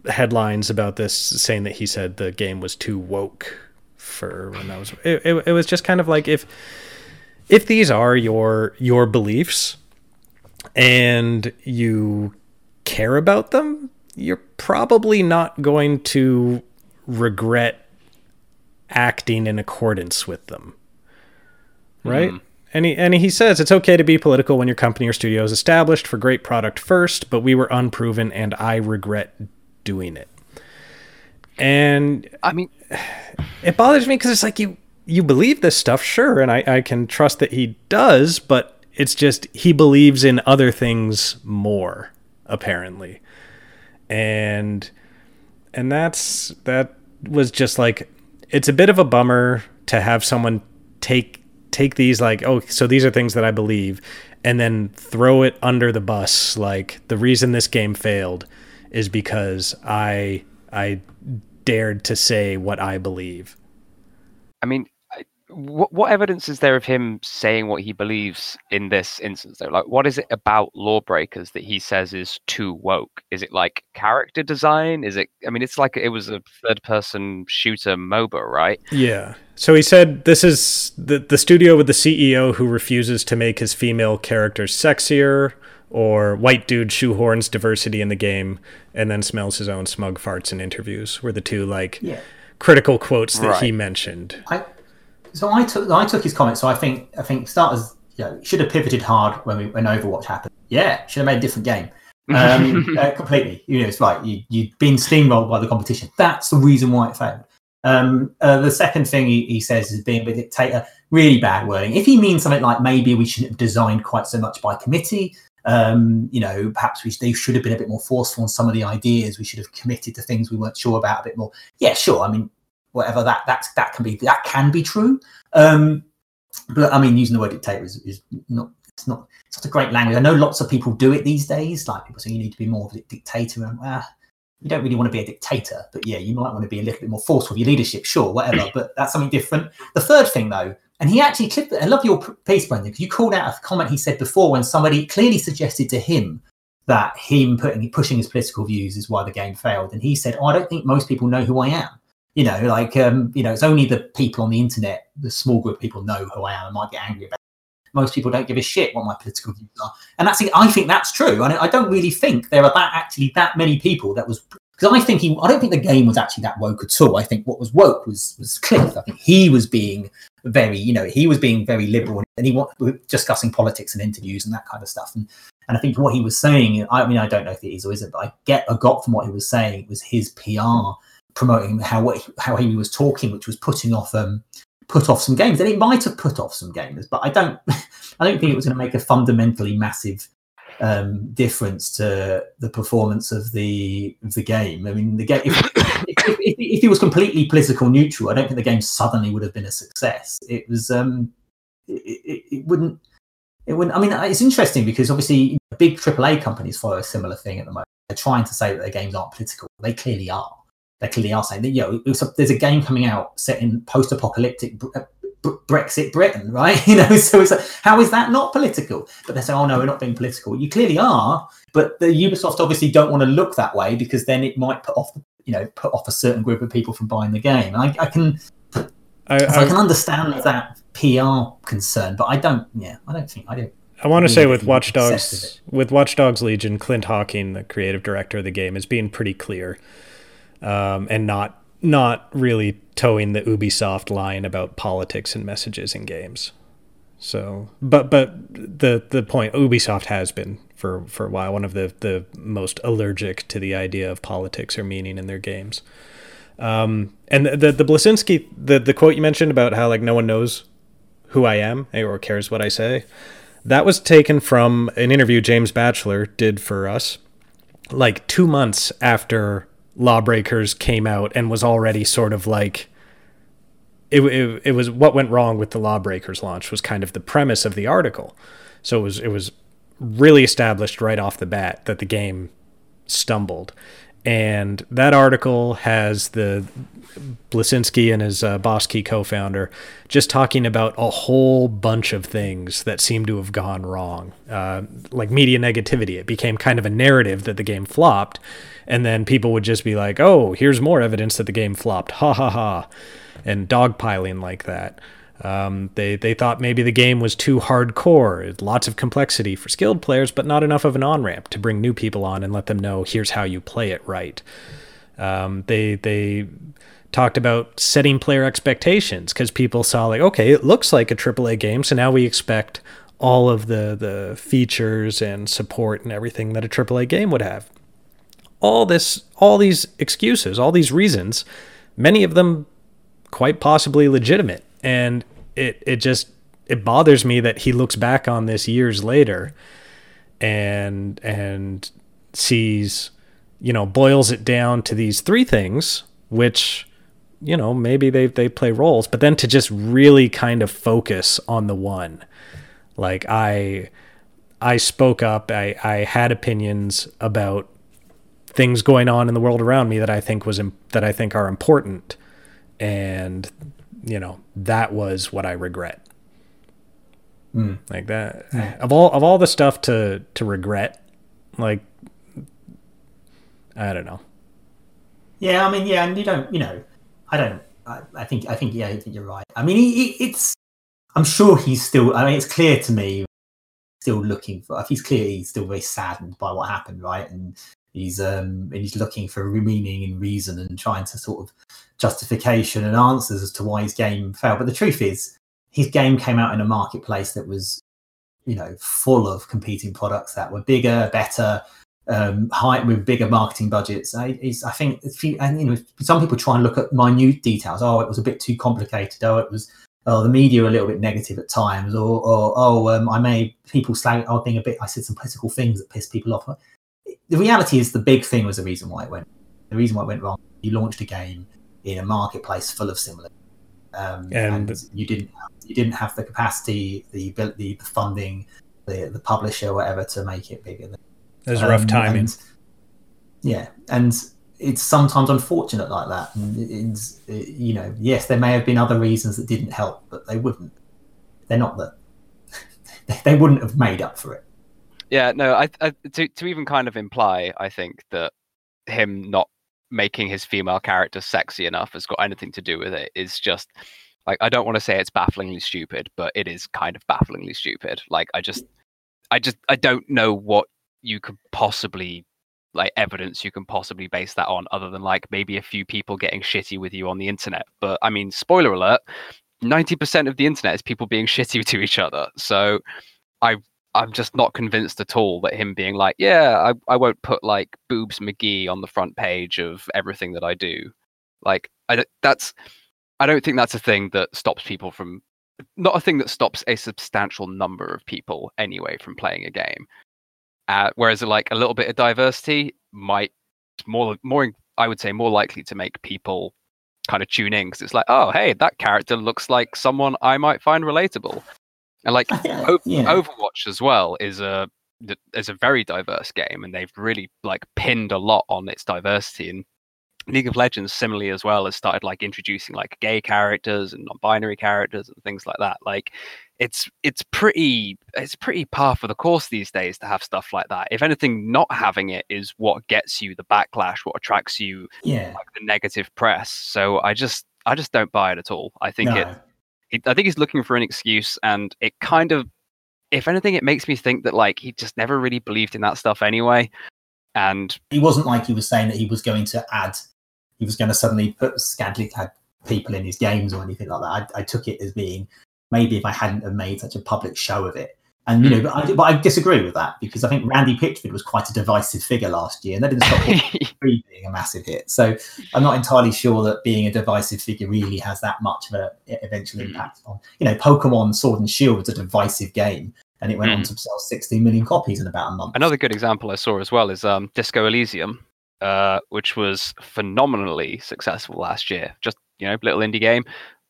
headlines about this saying that he said the game was too woke for when that was it, it, it was just kind of like if if these are your your beliefs and you care about them you're probably not going to regret acting in accordance with them. Right? Mm. And he, and he says it's okay to be political when your company or studio is established for great product first, but we were unproven and I regret doing it. And I mean, it bothers me because it's like you you believe this stuff, sure, and I, I can trust that he does, but it's just he believes in other things more, apparently. And and that's that was just like it's a bit of a bummer to have someone take take these like oh so these are things that I believe and then throw it under the bus like the reason this game failed is because I I dared to say what I believe. I mean, what, what evidence is there of him saying what he believes in this instance though? Like what is it about lawbreakers that he says is too woke? Is it like character design? Is it i mean it's like it was a third person shooter moba right? Yeah. So he said this is the, the studio with the ceo who refuses to make his female characters sexier or white dude shoehorns diversity in the game and then smells his own smug farts in interviews were the two like yeah. critical quotes that right. he mentioned I- so I took I took his comment. So I think I think starters you know should have pivoted hard when we when Overwatch happened. Yeah, should have made a different game. um, uh, completely. You know, it's right. You you've been steamrolled by the competition. That's the reason why it failed. Um, uh, the second thing he, he, says is being a dictator. Really bad wording. If he means something like maybe we shouldn't have designed quite so much by committee, um, you know, perhaps we they should have been a bit more forceful on some of the ideas. We should have committed to things we weren't sure about a bit more. Yeah, sure. I mean, whatever that that that can be that can be true. Um, but I mean, using the word dictator is, is not it's not it's not a great language. I know lots of people do it these days. Like people say, you need to be more of a dictator, and ah, you don't really want to be a dictator, but yeah, you might want to be a little bit more forceful with your leadership, sure, whatever. But that's something different. The third thing, though, and he actually clipped. It. I love your piece, Brendan, because you called out a comment he said before when somebody clearly suggested to him that him putting pushing his political views is why the game failed, and he said, oh, "I don't think most people know who I am." You know, like um, you know, it's only the people on the internet, the small group of people know who I am and might get angry about It. most people don't give a shit what my political views are. And that's I think that's true. And I don't really think there are that actually that many people that was because I think he I don't think the game was actually that woke at all. I think what was woke was was Cliff. I think he was being very, you know, he was being very liberal and he was discussing politics and interviews and that kind of stuff. And and I think what he was saying, I mean, I don't know if it is or isn't, but I get I got from what he was saying was his PR promoting how how he was talking, which was putting off um put off some games, and it might have put off some gamers, but I don't, I don't think it was going to make a fundamentally massive um, difference to the performance of the of the game. I mean, the game if, if, if, if, it was completely political neutral, I don't think the game suddenly would have been a success. It was, um, it, it, wouldn't. It wouldn't. I mean, it's interesting because obviously big AAA companies follow a similar thing at the moment. They're trying to say that their games aren't political. They clearly are they clearly are saying that you know a, there's a game coming out set in post-apocalyptic uh, Brexit Britain, right? You know, so it's like, how is that not political? But they say, oh no, we're not being political. You clearly are, but the Ubisoft obviously don't want to look that way because then it might put off, you know, put off a certain group of people from buying the game. I, I can, I, I, I, can understand that PR concern, but I don't. Yeah, I don't think I don't. I want to say with Watch Dogs, with Watch Dogs Legion, Clint Hocking, the creative director of the game, is being pretty clear um, and not not really toeing the Ubisoft line about politics and messages in games. So, but but the the point Ubisoft has been for for a while one of the the most allergic to the idea of politics or meaning in their games. Um, and the the Bleszinski the the quote you mentioned about how like no one knows who I am or cares what I say, that was taken from an interview James Batchelor did for us, like two months after Lawbreakers came out and was already sort of like it, it, it was what went wrong with the Lawbreakers launch was kind of the premise of the article. So it was it was really established right off the bat that the game stumbled. And that article has the Bleszinski and his uh, Boss Key co-founder just talking about a whole bunch of things that seem to have gone wrong, uh, like media negativity. It became kind of a narrative that the game flopped, and then people would just be like, "Oh, here's more evidence that the game flopped." Ha ha ha, and dogpiling like that. Um, they they thought maybe the game was too hardcore, lots of complexity for skilled players, but not enough of an on ramp to bring new people on and let them know here's how you play it right. Um, they they talked about setting player expectations because people saw like okay it looks like a AAA game so now we expect all of the the features and support and everything that a AAA game would have all this all these excuses, all these reasons, many of them quite possibly legitimate. And it it just it bothers me that he looks back on this years later and and sees you know boils it down to these three things which you know maybe they they play roles but then to just really kind of focus on the one like i i spoke up i i had opinions about things going on in the world around me that I think was that I think are important, and you know that was what I regret. Mm. Like that mm. of all of all the stuff to to regret, like I don't know. Yeah, I mean, yeah, and you don't, you know, I don't. I, I think, I think, yeah, I think you're right. I mean, he, he, it's. I'm sure he's still. I mean, it's clear to me still looking for. If he's clear, he's still very saddened by what happened, right? And He's um, and he's looking for meaning and reason and trying to sort of justification and answers as to why his game failed. But the truth is, his game came out in a marketplace that was, you know, full of competing products that were bigger, better, um, high with bigger marketing budgets. I, I think and you know some people try and look at minute details. Oh, it was a bit too complicated. Oh, it was oh the media a little bit negative at times. Or, or oh um, I made people slag. Oh, being a bit. I said some political things that pissed people off. The reality is the big thing was the reason why it went. The reason why it went wrong. You launched a game in a marketplace full of similar. Um, and, and you didn't you didn't have the capacity, the the, the funding, the the publisher, whatever, to make it bigger. It was um, rough timing. And, yeah, and it's sometimes unfortunate like that. And it's, it, you know, yes, there may have been other reasons that didn't help, but they wouldn't. They're not that. they wouldn't have made up for it. Yeah, no. I, I to to even kind of imply, I think that him not making his female character sexy enough has got anything to do with it is just like I don't want to say it's bafflingly stupid, but it is kind of bafflingly stupid. Like I just I just I don't know what you could possibly like evidence you can possibly base that on other than like maybe a few people getting shitty with you on the internet. But I mean, spoiler alert, 90% of the internet is people being shitty to each other. So I I'm just not convinced at all that him being like, yeah, I, I won't put like boobs McGee on the front page of everything that I do. Like I that's I don't think that's a thing that stops people from not a thing that stops a substantial number of people anyway from playing a game. Uh, whereas like a little bit of diversity might more more I would say more likely to make people kind of tune in because it's like oh hey that character looks like someone I might find relatable and like o- yeah. Overwatch as well is a is a very diverse game and they've really like pinned a lot on its diversity and League of Legends similarly as well has started like introducing like gay characters and non-binary characters and things like that. Like it's it's pretty it's pretty par for the course these days to have stuff like that. If anything, not having it is what gets you the backlash, what attracts you yeah. like the negative press. So I just I just don't buy it at all. I think no. it I think he's looking for an excuse and it kind of if anything, it makes me think that like he just never really believed in that stuff anyway. And he wasn't like he was saying that he was going to add he was going to suddenly put scantily clad people in his games or anything like that. I, I, took it as being maybe if I hadn't have made such a public show of it. And you know, but I, but I disagree with that because I think Randy Pitchford was quite a divisive figure last year, and that didn't stop being a massive hit. So I'm not entirely sure that being a divisive figure really has that much of an eventual hmm. impact on. You know, Pokemon Sword and Shield was a divisive game, and it went mm. on to sell 16 million copies in about a month. Another good example I saw as well is um, Disco Elysium, uh, which was phenomenally successful last year. Just you know, little indie game.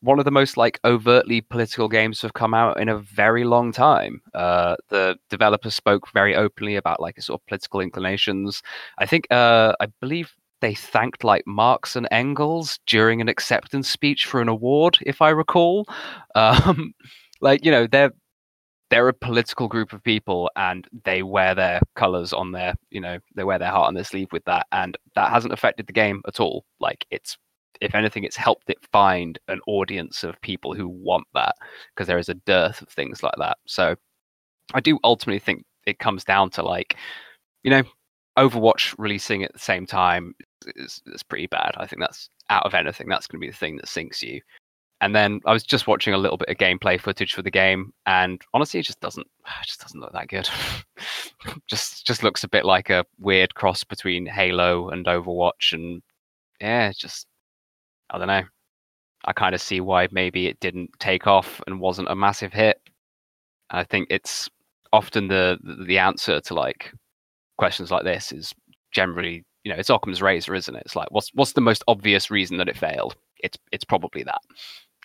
One of the most like overtly political games to have come out in a very long time. Uh, the developers spoke very openly about like sort of political inclinations. I think, uh, I believe they thanked like Marx and Engels during an acceptance speech for an award, if I recall. Um, like you know, they're they're a political group of people and they wear their colors on their you know they wear their heart on their sleeve with that and that hasn't affected the game at all like it's if anything it's helped it find an audience of people who want that because there is a dearth of things like that. So i do ultimately think it comes down to like you know overwatch releasing at the same time is, is pretty bad. I think that's out of anything that's going to be the thing that sinks you. And then I was just watching a little bit of gameplay footage for the game, and honestly, it just doesn't it just doesn't look that good. just just looks a bit like a weird cross between Halo and Overwatch, and yeah, just I don't know. I kind of see why maybe it didn't take off and wasn't a massive hit. I think it's often the the answer to like questions like this is generally you know it's Occam's razor, isn't it? It's like what's what's the most obvious reason that it failed? It's it's probably that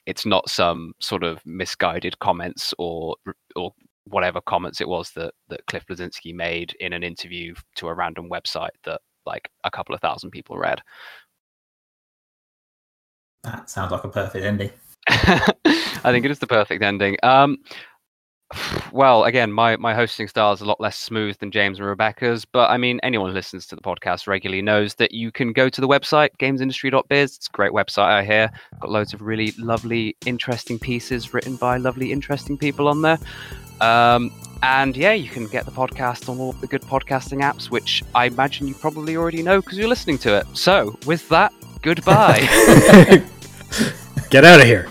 it's not some sort of misguided comments or or whatever comments it was that that Cliff Bleszinski made in an interview to a random website that like a couple of thousand people read. That sounds like a perfect ending. I think it is the perfect ending. Um, well, again, my, my hosting style is a lot less smooth than James and Rebecca's, but I mean, anyone who listens to the podcast regularly knows that you can go to the website, gamesindustry.biz. It's a great website I hear. Got loads of really lovely, interesting pieces written by lovely, interesting people on there. Um, and yeah, you can get the podcast on all the good podcasting apps, which I imagine you probably already know because you're listening to it. So, with that, goodbye. Get out of here.